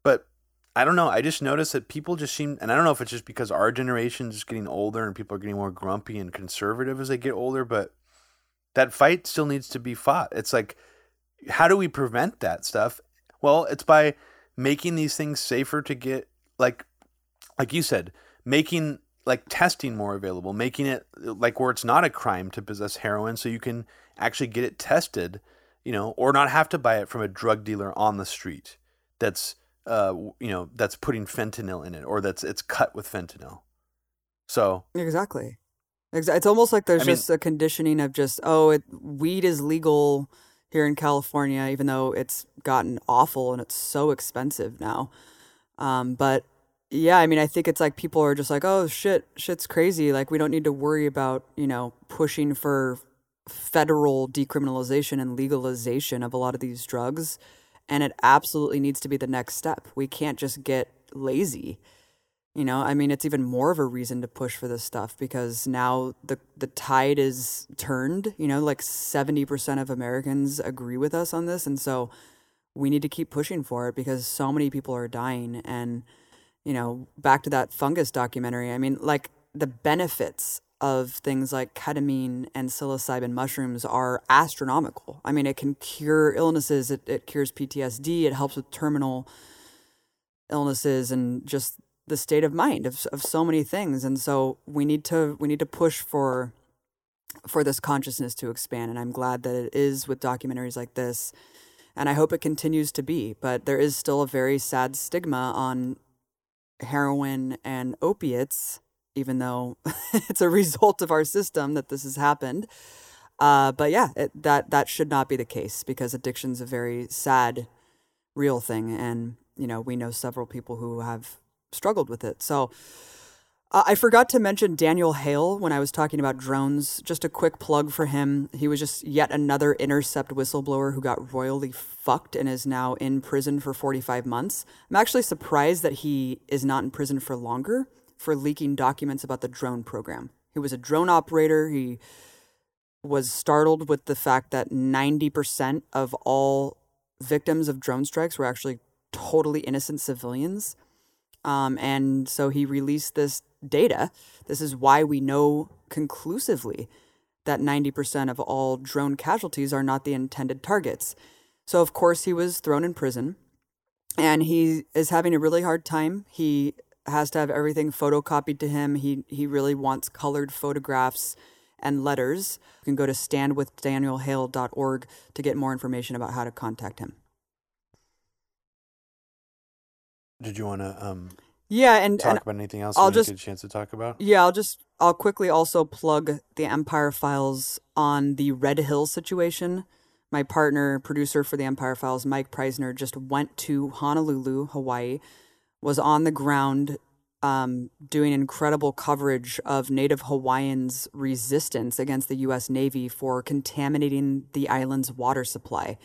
But I don't know. I just noticed that people just seem, and I don't know if it's just because our generation is getting older and people are getting more grumpy and conservative as they get older, but that fight still needs to be fought. It's like, how do we prevent that stuff? Well, it's by making these things safer to get, like, like you said, making like testing more available, making it like where it's not a crime to possess heroin, so you can actually get it tested, you know, or not have to buy it from a drug dealer on the street that's uh you know that's putting fentanyl in it or that's it's cut with fentanyl. So Exactly. It's almost like there's I mean- just a conditioning of just oh, it, weed is legal here in California, even though it's gotten awful and it's so expensive now. Um, but yeah, I mean, I think it's like people are just like, oh shit, shit's crazy. Like we don't need to worry about you know pushing for federal decriminalization and legalization of a lot of these drugs, and it absolutely needs to be the next step. We can't just get lazy. You know, I mean, it's even more of a reason to push for this stuff because now the the tide is turned. You know, like seventy percent of Americans agree with us on this, and so we need to keep pushing for it because so many people are dying. And you know, back to that fungus documentary. I mean, like the benefits of things like ketamine and psilocybin mushrooms are astronomical. I mean, it can cure illnesses. It it cures PTSD. It helps with terminal illnesses and just the state of mind of, of so many things and so we need to we need to push for for this consciousness to expand and i'm glad that it is with documentaries like this and i hope it continues to be but there is still a very sad stigma on heroin and opiates even though it's a result of our system that this has happened uh, but yeah it, that that should not be the case because addiction's a very sad real thing and you know we know several people who have struggled with it so uh, I forgot to mention Daniel Hale when I was talking about drones. Just a quick plug for him. He was just yet another Intercept whistleblower who got royally fucked and is now in prison for 45 months. I'm actually surprised that he is not in prison for longer for leaking documents about the drone program. He was a drone operator. He was startled with the fact that 90% of all victims of drone strikes were actually totally innocent civilians. Um, and so he released this data. This is why we know conclusively that 90% of all drone casualties are not the intended targets. So, of course, he was thrown in prison and he is having a really hard time. He has to have everything photocopied to him. He, he really wants colored photographs and letters. You can go to standwithdanielhale.org to get more information about how to contact him. did you want to um Yeah, and, talk and about anything else I'll just- get a chance to talk about? Yeah, I'll just I'll quickly also plug the Empire Files on the Red Hill situation. My partner, producer for the Empire Files, Mike Prysner, just went to Honolulu, Hawaii, was on the ground um, doing incredible coverage of Native Hawaiians' resistance against the U.S. Navy for contaminating the island's water supply.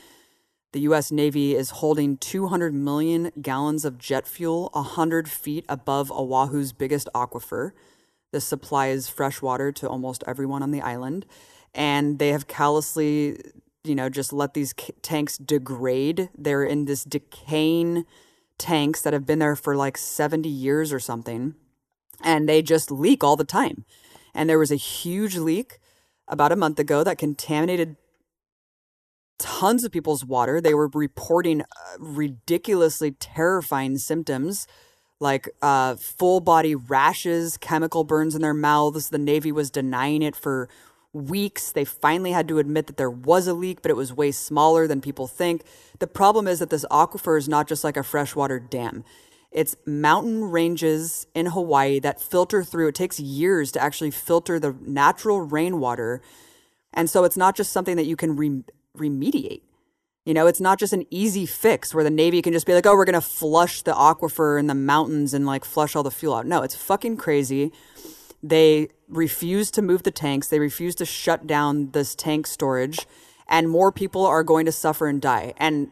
The U.S. Navy is holding 200 million gallons of jet fuel 100 feet above Oahu's biggest aquifer. This supplies fresh water to almost everyone on the island. And they have callously, you know, just let these tanks degrade. They're in this decaying tanks that have been there for like 70 years or something. And they just leak all the time. And there was a huge leak about a month ago that contaminated tons of people's water. They were reporting uh, ridiculously terrifying symptoms like uh, full body rashes, chemical burns in their mouths. The Navy was denying it for weeks. They finally had to admit that there was a leak, but it was way smaller than people think. The problem is that this aquifer is not just like a freshwater dam. It's mountain ranges in Hawaii that filter through. It takes years to actually filter the natural rainwater. And so it's not just something that you can re- remediate. You know, it's not just an easy fix where the Navy can just be like, oh, we're going to flush the aquifer in the mountains and like flush all the fuel out. No, it's fucking crazy. They refuse to move the tanks, they refuse to shut down this tank storage, and more people are going to suffer and die. And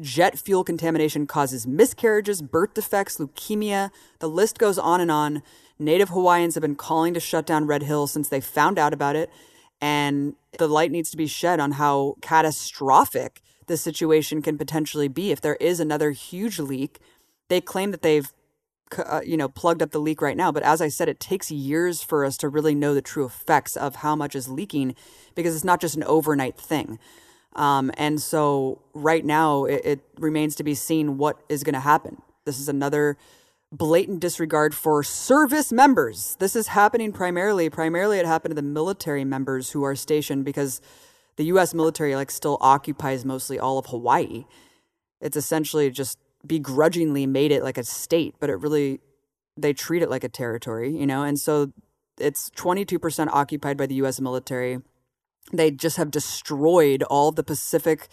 jet fuel contamination causes miscarriages, birth defects, leukemia. The list goes on and on. Native Hawaiians have been calling to shut down Red Hill since they found out about it. And the light needs to be shed on how catastrophic the situation can potentially be if there is another huge leak. They claim that they've uh, you know plugged up the leak right now but as i said it takes years for us to really know the true effects of how much is leaking because it's not just an overnight thing. Um, and so right now it, it remains to be seen what is going to happen. This is another blatant disregard for service members. This is happening primarily primarily it happened to the military members who are stationed because the us military like still occupies mostly all of hawaii. It's essentially just begrudgingly made it like a state, but it really they treat it like a territory, you know? And so it's 22% occupied by the US military. They just have destroyed all the Pacific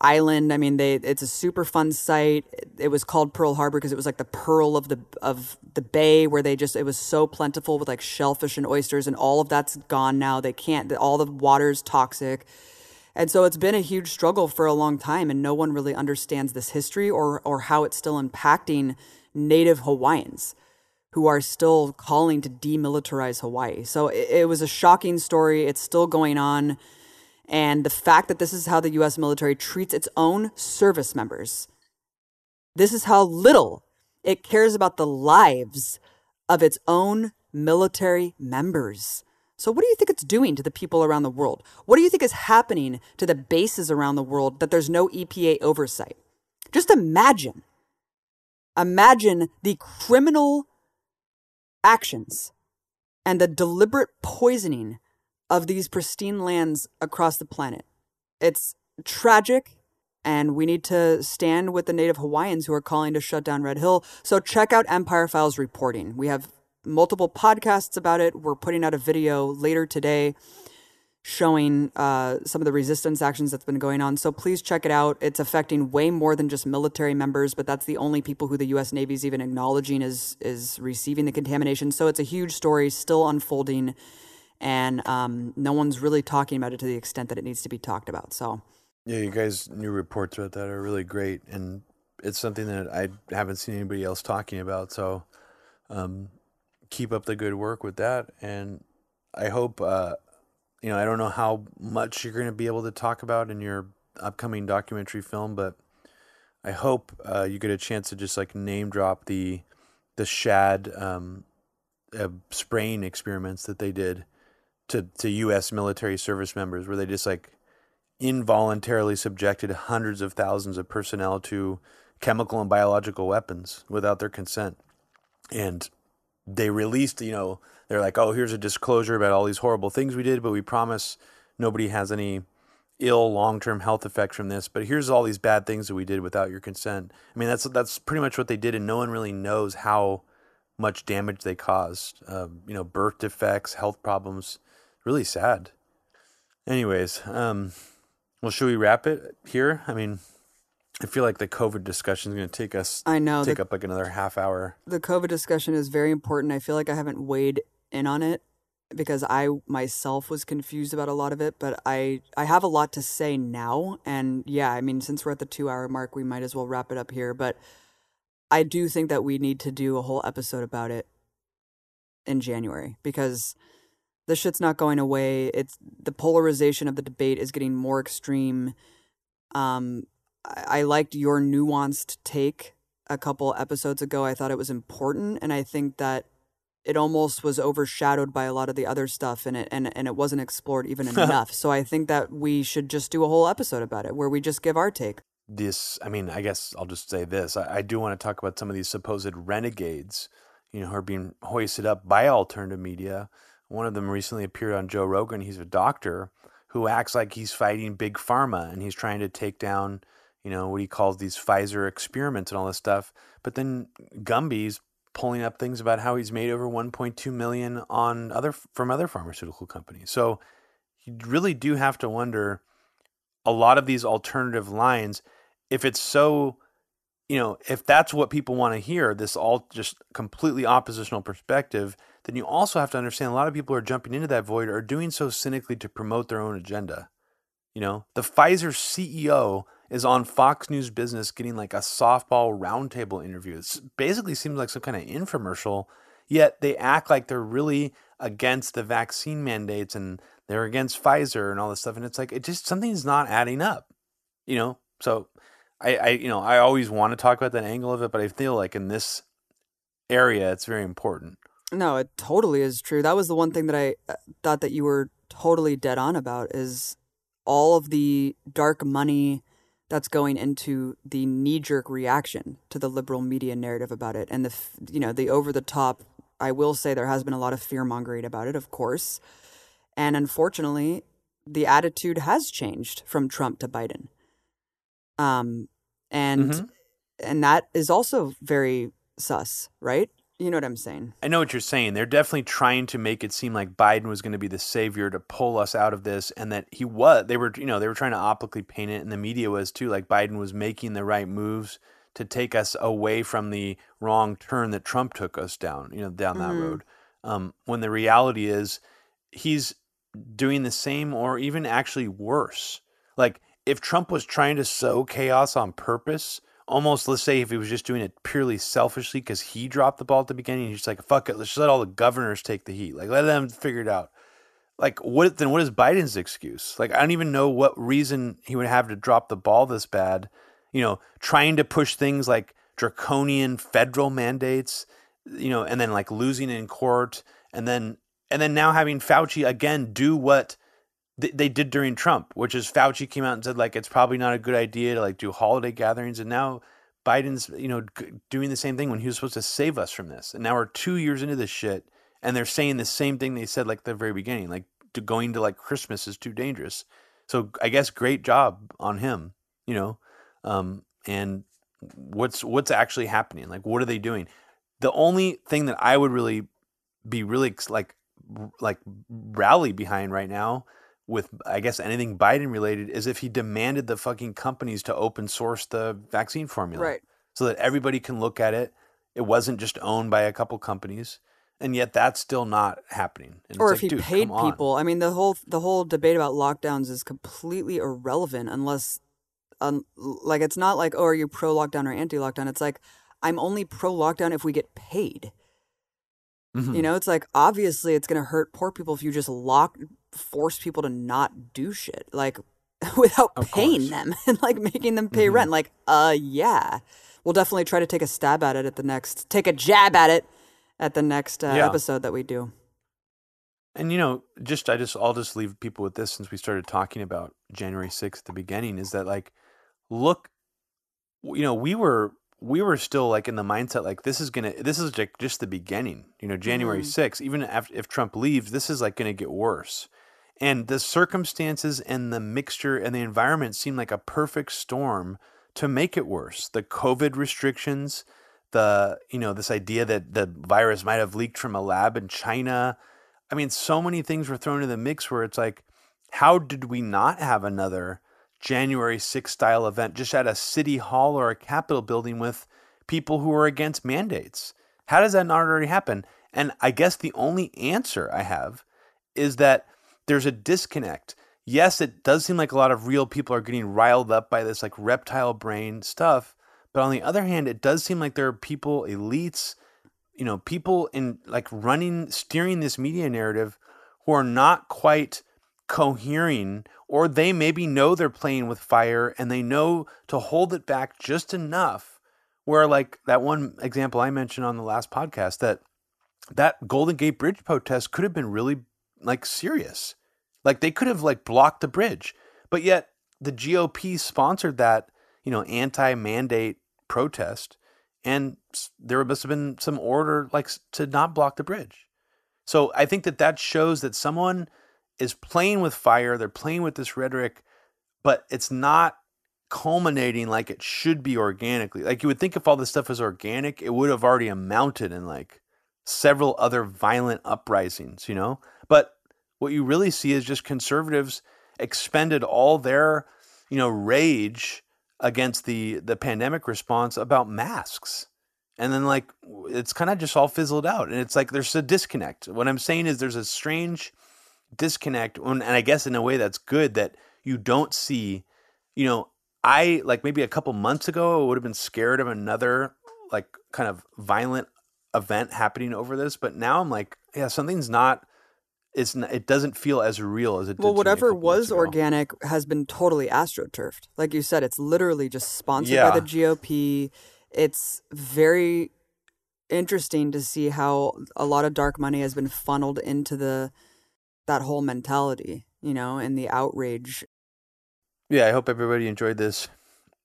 island. I mean, they it's a super fun site. It was called Pearl Harbor because it was like the pearl of the of the bay where they just it was so plentiful with like shellfish and oysters and all of that's gone now. They can't all the water's toxic. And so it's been a huge struggle for a long time, and no one really understands this history or, or how it's still impacting native Hawaiians who are still calling to demilitarize Hawaii. So it, it was a shocking story. It's still going on. And the fact that this is how the US military treats its own service members, this is how little it cares about the lives of its own military members. So, what do you think it's doing to the people around the world? What do you think is happening to the bases around the world that there's no EPA oversight? Just imagine. Imagine the criminal actions and the deliberate poisoning of these pristine lands across the planet. It's tragic, and we need to stand with the Native Hawaiians who are calling to shut down Red Hill. So, check out Empire Files reporting. We have multiple podcasts about it. We're putting out a video later today showing uh, some of the resistance actions that's been going on. So please check it out. It's affecting way more than just military members, but that's the only people who the U.S. Navy is even acknowledging is is receiving the contamination. So it's a huge story, still unfolding, and um, no one's really talking about it to the extent that it needs to be talked about. So yeah, you guys' new reports about that are really great, and it's something that I haven't seen anybody else talking about. So. Um, keep up the good work with that. And I hope, uh, you know, I don't know how much you're going to be able to talk about in your upcoming documentary film, but I hope uh, you get a chance to just like name drop the the shad um, uh, spraying experiments that they did to to U.S. military service members, where they just like involuntarily subjected hundreds of thousands of personnel to chemical and biological weapons without their consent. And they released, you know, they're like, oh, here's a disclosure about all these horrible things we did, but we promise nobody has any ill long-term health effects from this. But here's all these bad things that we did without your consent. I mean, that's that's pretty much what they did, and no one really knows how much damage they caused. Um, you know, birth defects, health problems. Really sad. Anyways, um, well, should we wrap it here? I mean, I feel like the COVID discussion is going to take us. I know take the, up like another half hour. The COVID discussion is very important. I feel like I haven't weighed in on it because I myself was confused about a lot of it, but I I have a lot to say now, and yeah, I mean, since we're at the two hour mark, we might as well wrap it up here. But I do think that we need to do a whole episode about it in January because the shit's not going away. It's the polarization of the debate is getting more extreme. Um, I liked your nuanced take a couple episodes ago. I thought it was important, and I think that it almost was overshadowed by a lot of the other stuff and it and, and it wasn't explored even enough. So I think that we should just do a whole episode about it where we just give our take. This I mean, I guess I'll just say this. I, I do want to talk about some of these supposed renegades, you know, who are being hoisted up by alternative media. One of them recently appeared on Joe Rogan. He's a doctor who acts like he's fighting big pharma and he's trying to take down you know, what he calls these Pfizer experiments and all this stuff. But then Gumby's pulling up things about how he's made over 1.2 million on other from other pharmaceutical companies. So you really do have to wonder a lot of these alternative lines if it's so you know, if that's what people want to hear, this all just completely oppositional perspective, then you also have to understand a lot of people who are jumping into that void are doing so cynically to promote their own agenda. You know, the Pfizer CEO is on Fox News Business getting like a softball roundtable interview. It basically seems like some kind of infomercial, yet they act like they're really against the vaccine mandates and they're against Pfizer and all this stuff. And it's like, it just, something's not adding up, you know? So I, I, you know, I always want to talk about that angle of it, but I feel like in this area, it's very important. No, it totally is true. That was the one thing that I uh, thought that you were totally dead on about is all of the dark money that's going into the knee jerk reaction to the liberal media narrative about it. And the you know the over the top I will say there has been a lot of fear mongering about it of course. And unfortunately the attitude has changed from Trump to Biden. Um and Mhm. and that is also very sus right you know what I'm saying I know what you're saying. They're definitely trying to make it seem like Biden was going to be the savior to pull us out of this, and that he was. They were, you know, they were trying to optically paint it, and the media was too. Like Biden was making the right moves to take us away from the wrong turn that Trump took us down, you know, down that Mhm. road. Um, when the reality is, he's doing the same or even actually worse. Like if Trump was trying to sow chaos on purpose, almost let's say if he was just doing it purely selfishly because he dropped the ball at the beginning, he's just like, fuck it, let's just let all the governors take the heat. Like let them figure it out. Like what then what is Biden's excuse? Like I don't even know what reason he would have to drop the ball this bad. You know, trying to push things like draconian federal mandates, you know, and then like losing in court and then and then now having Fauci again do what th- they did during Trump, which is Fauci came out and said like it's probably not a good idea to like do holiday gatherings, and now Biden's you know doing the same thing when he was supposed to save us from this, and now we're two years into this shit, and they're saying the same thing they said like the very beginning, like to going to like Christmas is too dangerous. So I guess great job on him, you know, um, and what's what's actually happening? Like what are they doing? The only thing that I would really be really like like rally behind right now with I guess anything Biden related is if he demanded the fucking companies to open source the vaccine formula. right So that everybody can look at it. It wasn't just owned by a couple companies. And yet that's still not happening. And or if like, he paid people. I mean, the whole the whole debate about lockdowns is completely irrelevant unless, um, like, it's not like, oh, are you pro lockdown or anti lockdown? It's like, I'm only pro lockdown if we get paid. You know, it's like obviously it's gonna hurt poor people if you just lock force people to not do shit like without Of paying course. them and like making them pay Mhm. rent. Like, uh, yeah, we'll definitely try to take a stab at it at the next, take a jab at it at the next uh, Yeah. episode that we do. And you know, just I just I'll just leave people with this since we started talking about January 6th at the beginning is that like look you know, we were we were still like in the mindset like this is to this is like just the beginning. You know, January Mhm. 6th, even after, if Trump leaves, this is like to get worse. And the circumstances and the mixture and the environment seem like a perfect storm to make it worse. The COVID restrictions, the you know, this idea that the virus might have leaked from a lab in China, I mean, so many things were thrown in the mix where it's like, how did we not have another January 6th style event just at a city hall or a Capitol building with people who are against mandates? How does that not already happen? And I guess the only answer I have is that there's a disconnect. Yes, it does seem like a lot of real people are getting riled up by this like reptile brain stuff. But on the other hand, it does seem like there are people, elites, you know, people in like running, steering this media narrative who are not quite cohering, or they maybe know they're playing with fire and they know to hold it back just enough. Where, like that one example I mentioned on the last podcast, that that Golden Gate Bridge protest could have been really like serious. Like they could have like blocked the bridge, but yet the GOP sponsored that, you know, anti-mandate protest, and there must have been some order like to not block the bridge. So I think that that shows that someone is playing with fire. They're playing with this rhetoric, but it's not culminating like it should be organically. Like you would think if all this stuff was organic, it would have already amounted in like several other violent uprisings, you know? What you really see is just conservatives expended all their, you know, rage against the the pandemic response about masks. And then like it's kind of just all fizzled out and it's like there's a disconnect. What I'm saying is there's a strange disconnect and I guess in a way that's good that you don't see, you know, I like maybe a couple months ago I would have been scared of another like kind of violent event happening over this, but now I'm like, yeah, something's not. It's n it doesn't feel as real as it. Well, did to me a whatever was organic has been totally astroturfed. Like you said, it's literally just sponsored Yeah. by the GOP. It's very interesting to see how a lot of dark money has been funneled into the that whole mentality, you know, and the outrage. Yeah, I hope everybody enjoyed this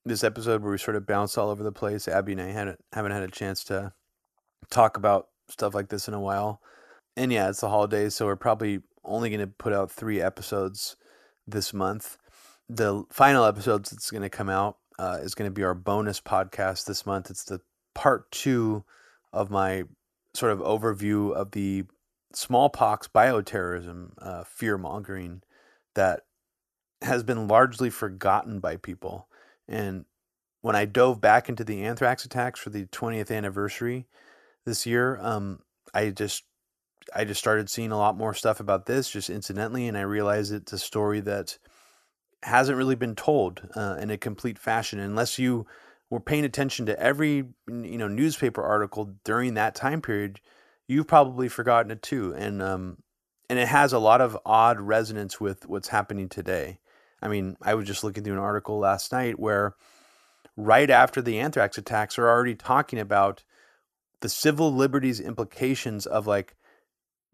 this episode where we sort of bounced all over the place. Abby and I hadn't haven't had a chance to talk about stuff like this in a while. And yeah, it's the holidays, so we're probably only going to put out three episodes this month. The final episode that's going to come out uh, is going to be our bonus podcast this month. It's the part two of my sort of overview of the smallpox bioterrorism uh, fear mongering that has been largely forgotten by people. And when I dove back into the anthrax attacks for the 20th anniversary this year, um, I just I just started seeing a lot more stuff about this just incidentally, and I realized it's a story that hasn't really been told uh, in a complete fashion unless you were paying attention to every you know newspaper article during that time period. You've probably forgotten it too, and um, and it has a lot of odd resonance with what's happening today. I mean, I was just looking through an article last night where right after the anthrax attacks are already talking about the civil liberties implications of like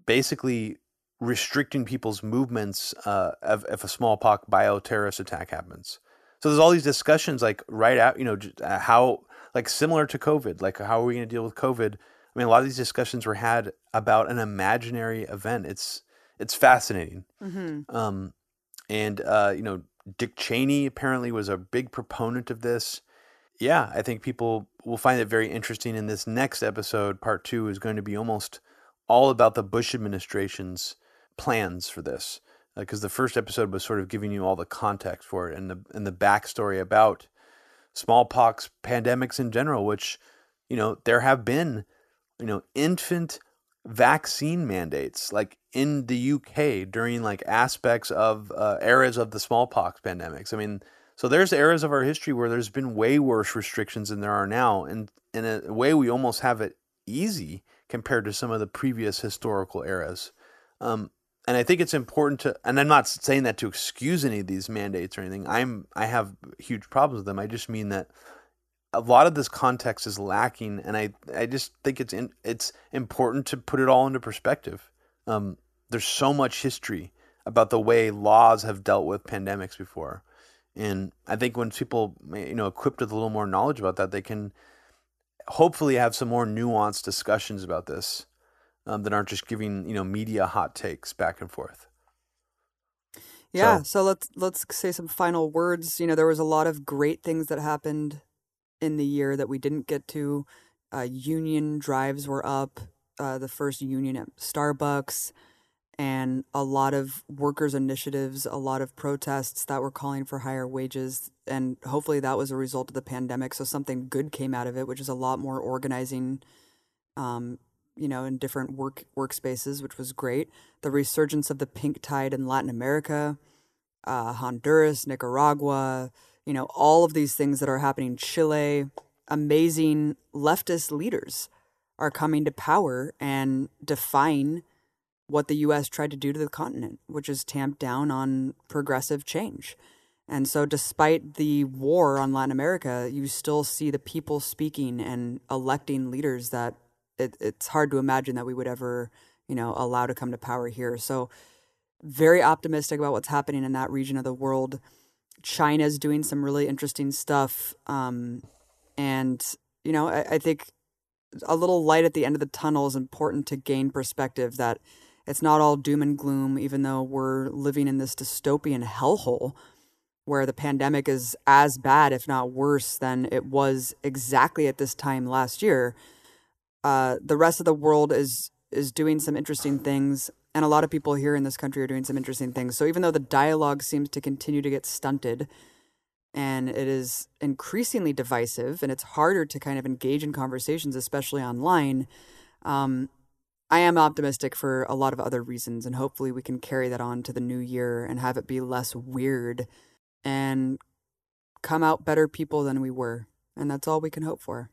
basically restricting people's movements uh, if, if a smallpox bioterrorist attack happens. So there's all these discussions like right out, you know, uh, how like similar to COVID, like how are we going to deal with COVID? I mean, a lot of these discussions were had about an imaginary event. It's it's fascinating. Mm-hmm. Um, and uh, you know, Dick Cheney apparently was a big proponent of this. Yeah, I think people will find it very interesting. In this next episode, part two, is going to be almost all about the Bush administration's plans for this, because the first episode was sort of giving you all the context for it and the and the backstory about smallpox pandemics in general. Which, you know, there have been, you know, infant vaccine mandates like in the UK during like aspects of uh, eras of the smallpox pandemics. I mean, so there's eras of our history where there's been way worse restrictions than there are now, and in a way we almost have it easy compared to some of the previous historical eras. Um, and I think it's important to, and I'm not saying that to excuse any of these mandates or anything. I'm I have huge problems with them. I just mean that a lot of this context is lacking, and I I just think it's in, it's important to put it all into perspective. Um, there's so much history about the way laws have dealt with pandemics before, and I think when people you know equipped with a little more knowledge about that, they can hopefully have some more nuanced discussions about this um, that aren't just giving you know media hot takes back and forth. Yeah, So- so let's let's say some final words. You know, there was a lot of great things that happened in the year that we didn't get to. Uh, union drives were up. Uh, the first union at Starbucks, and a lot of workers' initiatives, a lot of protests that were calling for higher wages, and hopefully that was a result of the pandemic. So something good came out of it, which is a lot more organizing. Um, you know, in different work workspaces, which was great. The resurgence of the pink tide in Latin America, uh, Honduras, Nicaragua, you know, all of these things that are happening. Chile, amazing leftist leaders are coming to power and define what the U.S. tried to do to the continent, which is tamp down on progressive change. And so, despite the war on Latin America, you still see the people speaking and electing leaders that it, it's hard to imagine that we would ever, you know, allow to come to power here. So, very optimistic about what's happening in that region of the world. China's doing some really interesting stuff. Um, and, you know, I, I think a little light at the end of the tunnel is important to gain perspective that it's not all doom and gloom, even though we're living in this dystopian hellhole where the pandemic is as bad, if not worse, than it was exactly at this time last year. Uh, the rest of the world is is doing some interesting things, and a lot of people here in this country are doing some interesting things. So even though the dialogue seems to continue to get stunted, and it is increasingly divisive, and it's harder to kind of engage in conversations, especially online. Um, I am optimistic for a lot of other reasons, and hopefully we can carry that on to the new year and have it be less weird and come out better people than we were. And that's all we can hope for.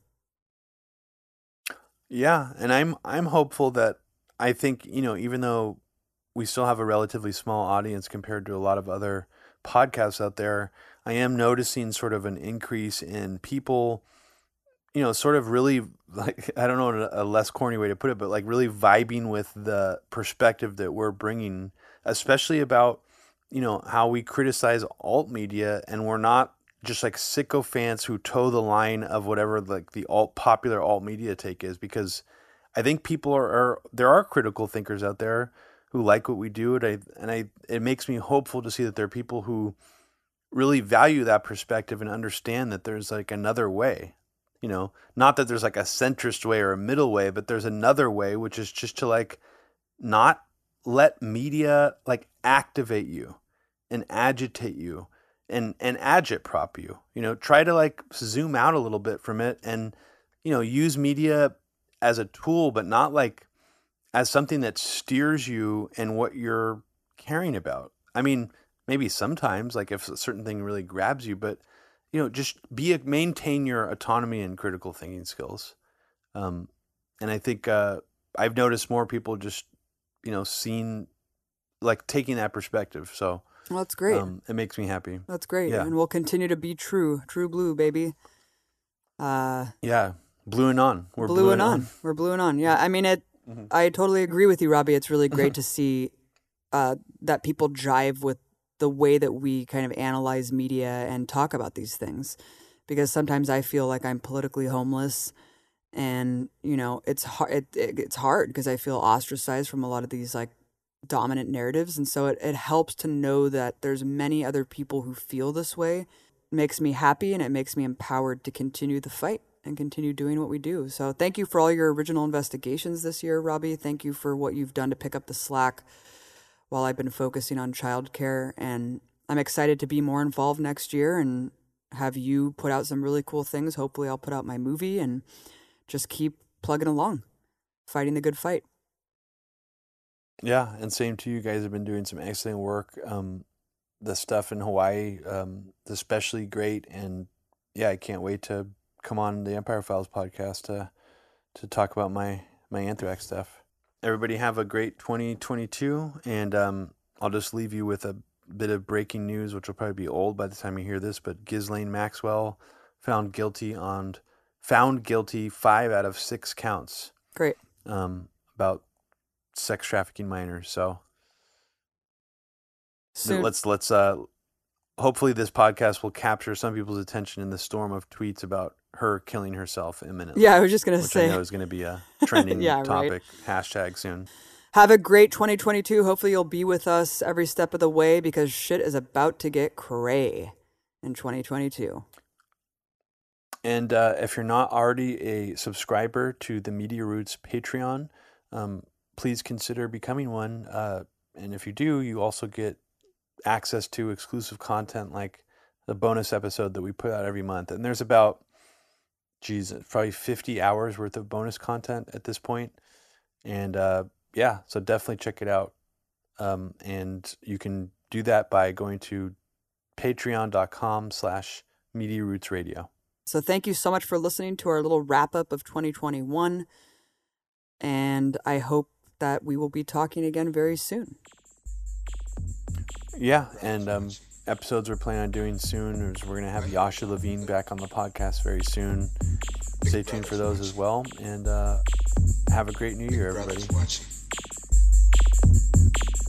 Yeah, and I'm I'm hopeful that I think you know even though we still have a relatively small audience compared to a lot of other podcasts out there, I am noticing sort of an increase in people, you know, sort of really like I don't know a less corny way to put it, but like really vibing with the perspective that we're bringing, especially about you know how we criticize alt media and we're not just like sycophants who toe the line of whatever like the alt popular alt media take is because I think people are, are there are critical thinkers out there who like what we do and I and I it makes me hopeful to see that there are people who really value that perspective and understand that there's like another way you know not that there's like a centrist way or a middle way but there's another way which is just to like not let media like activate you and agitate you and and agitprop you. You know, try to like zoom out a little bit from it and you know, use media as a tool but not like as something that steers you and what you're caring about. I mean, maybe sometimes like if a certain thing really grabs you, but you know, just be a, maintain your autonomy and critical thinking skills. Um, and I think uh, I've noticed more people just you know seeing like taking that perspective. So well, that's great. Um, it makes me happy. That's great. Yeah. And we'll continue to be true, true blue, baby. Uh, Yeah, blue and on. We're blue and on. We're blue and on. Yeah. I mean, it. Mhm. I totally agree with you, Robbie. It's really great to see uh, that people jive with the way that we kind of analyze media and talk about these things, because sometimes I feel like I'm politically homeless, and you know, it's hard. It, it, it's hard because I feel ostracized from a lot of these like dominant narratives, and so it, it helps to know that there's many other people who feel this way. It makes me happy and it makes me empowered to continue the fight and continue doing what we do. So thank you for all your original investigations this year, Robbie. Thank you for what you've done to pick up the slack while I've been focusing on childcare. And I'm excited to be more involved next year and have you put out some really cool things. Hopefully, I'll put out my movie and just keep plugging along, fighting the good fight. Yeah, and same to you guys have been doing some excellent work. Um, the stuff in Hawaii, um, especially great, and yeah, I can't wait to come on the Empire Files podcast to to talk about my my anthrax stuff. Everybody have a great 2022, and um, I'll just leave you with a bit of breaking news, which will probably be old by the time you hear this. But Ghislaine Maxwell found guilty on found guilty five out of six counts Great. um, about sex trafficking minors. So Soon. let's let's uh, hopefully this podcast will capture some people's attention in the storm of tweets about her killing herself imminently. yeah, I was just going to which I say, know is going to be a trending Yeah, right. topic hashtag soon. have a great 2022. Hopefully, you'll be with us every step of the way because shit is about to get cray in 2022. And uh, if you're not already a subscriber to the Media Roots Patreon, um, please consider becoming one. Uh, and if you do, you also get access to exclusive content like the bonus episode that we put out every month. And there's about, geez, probably 50 hours worth of bonus content at this point. And uh, yeah, so definitely check it out. Um, and you can do that by going to patreon.com slash media roots radio. So, thank you so much for listening to our little wrap up of 2021. And I hope that we will be talking again very soon. Yeah, and um, episodes we're planning on doing soon is we're gonna have Yasha Levine back on the podcast very soon. Stay tuned for those as well, and uh, have a great New Year, everybody.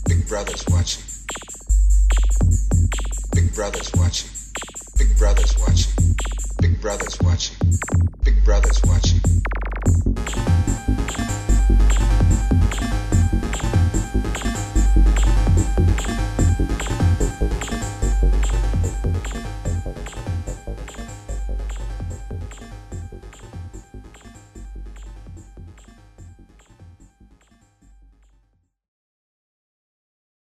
Big brothers watching. Big brothers watching. Big brothers watching. Big brothers watching. Big brothers watching.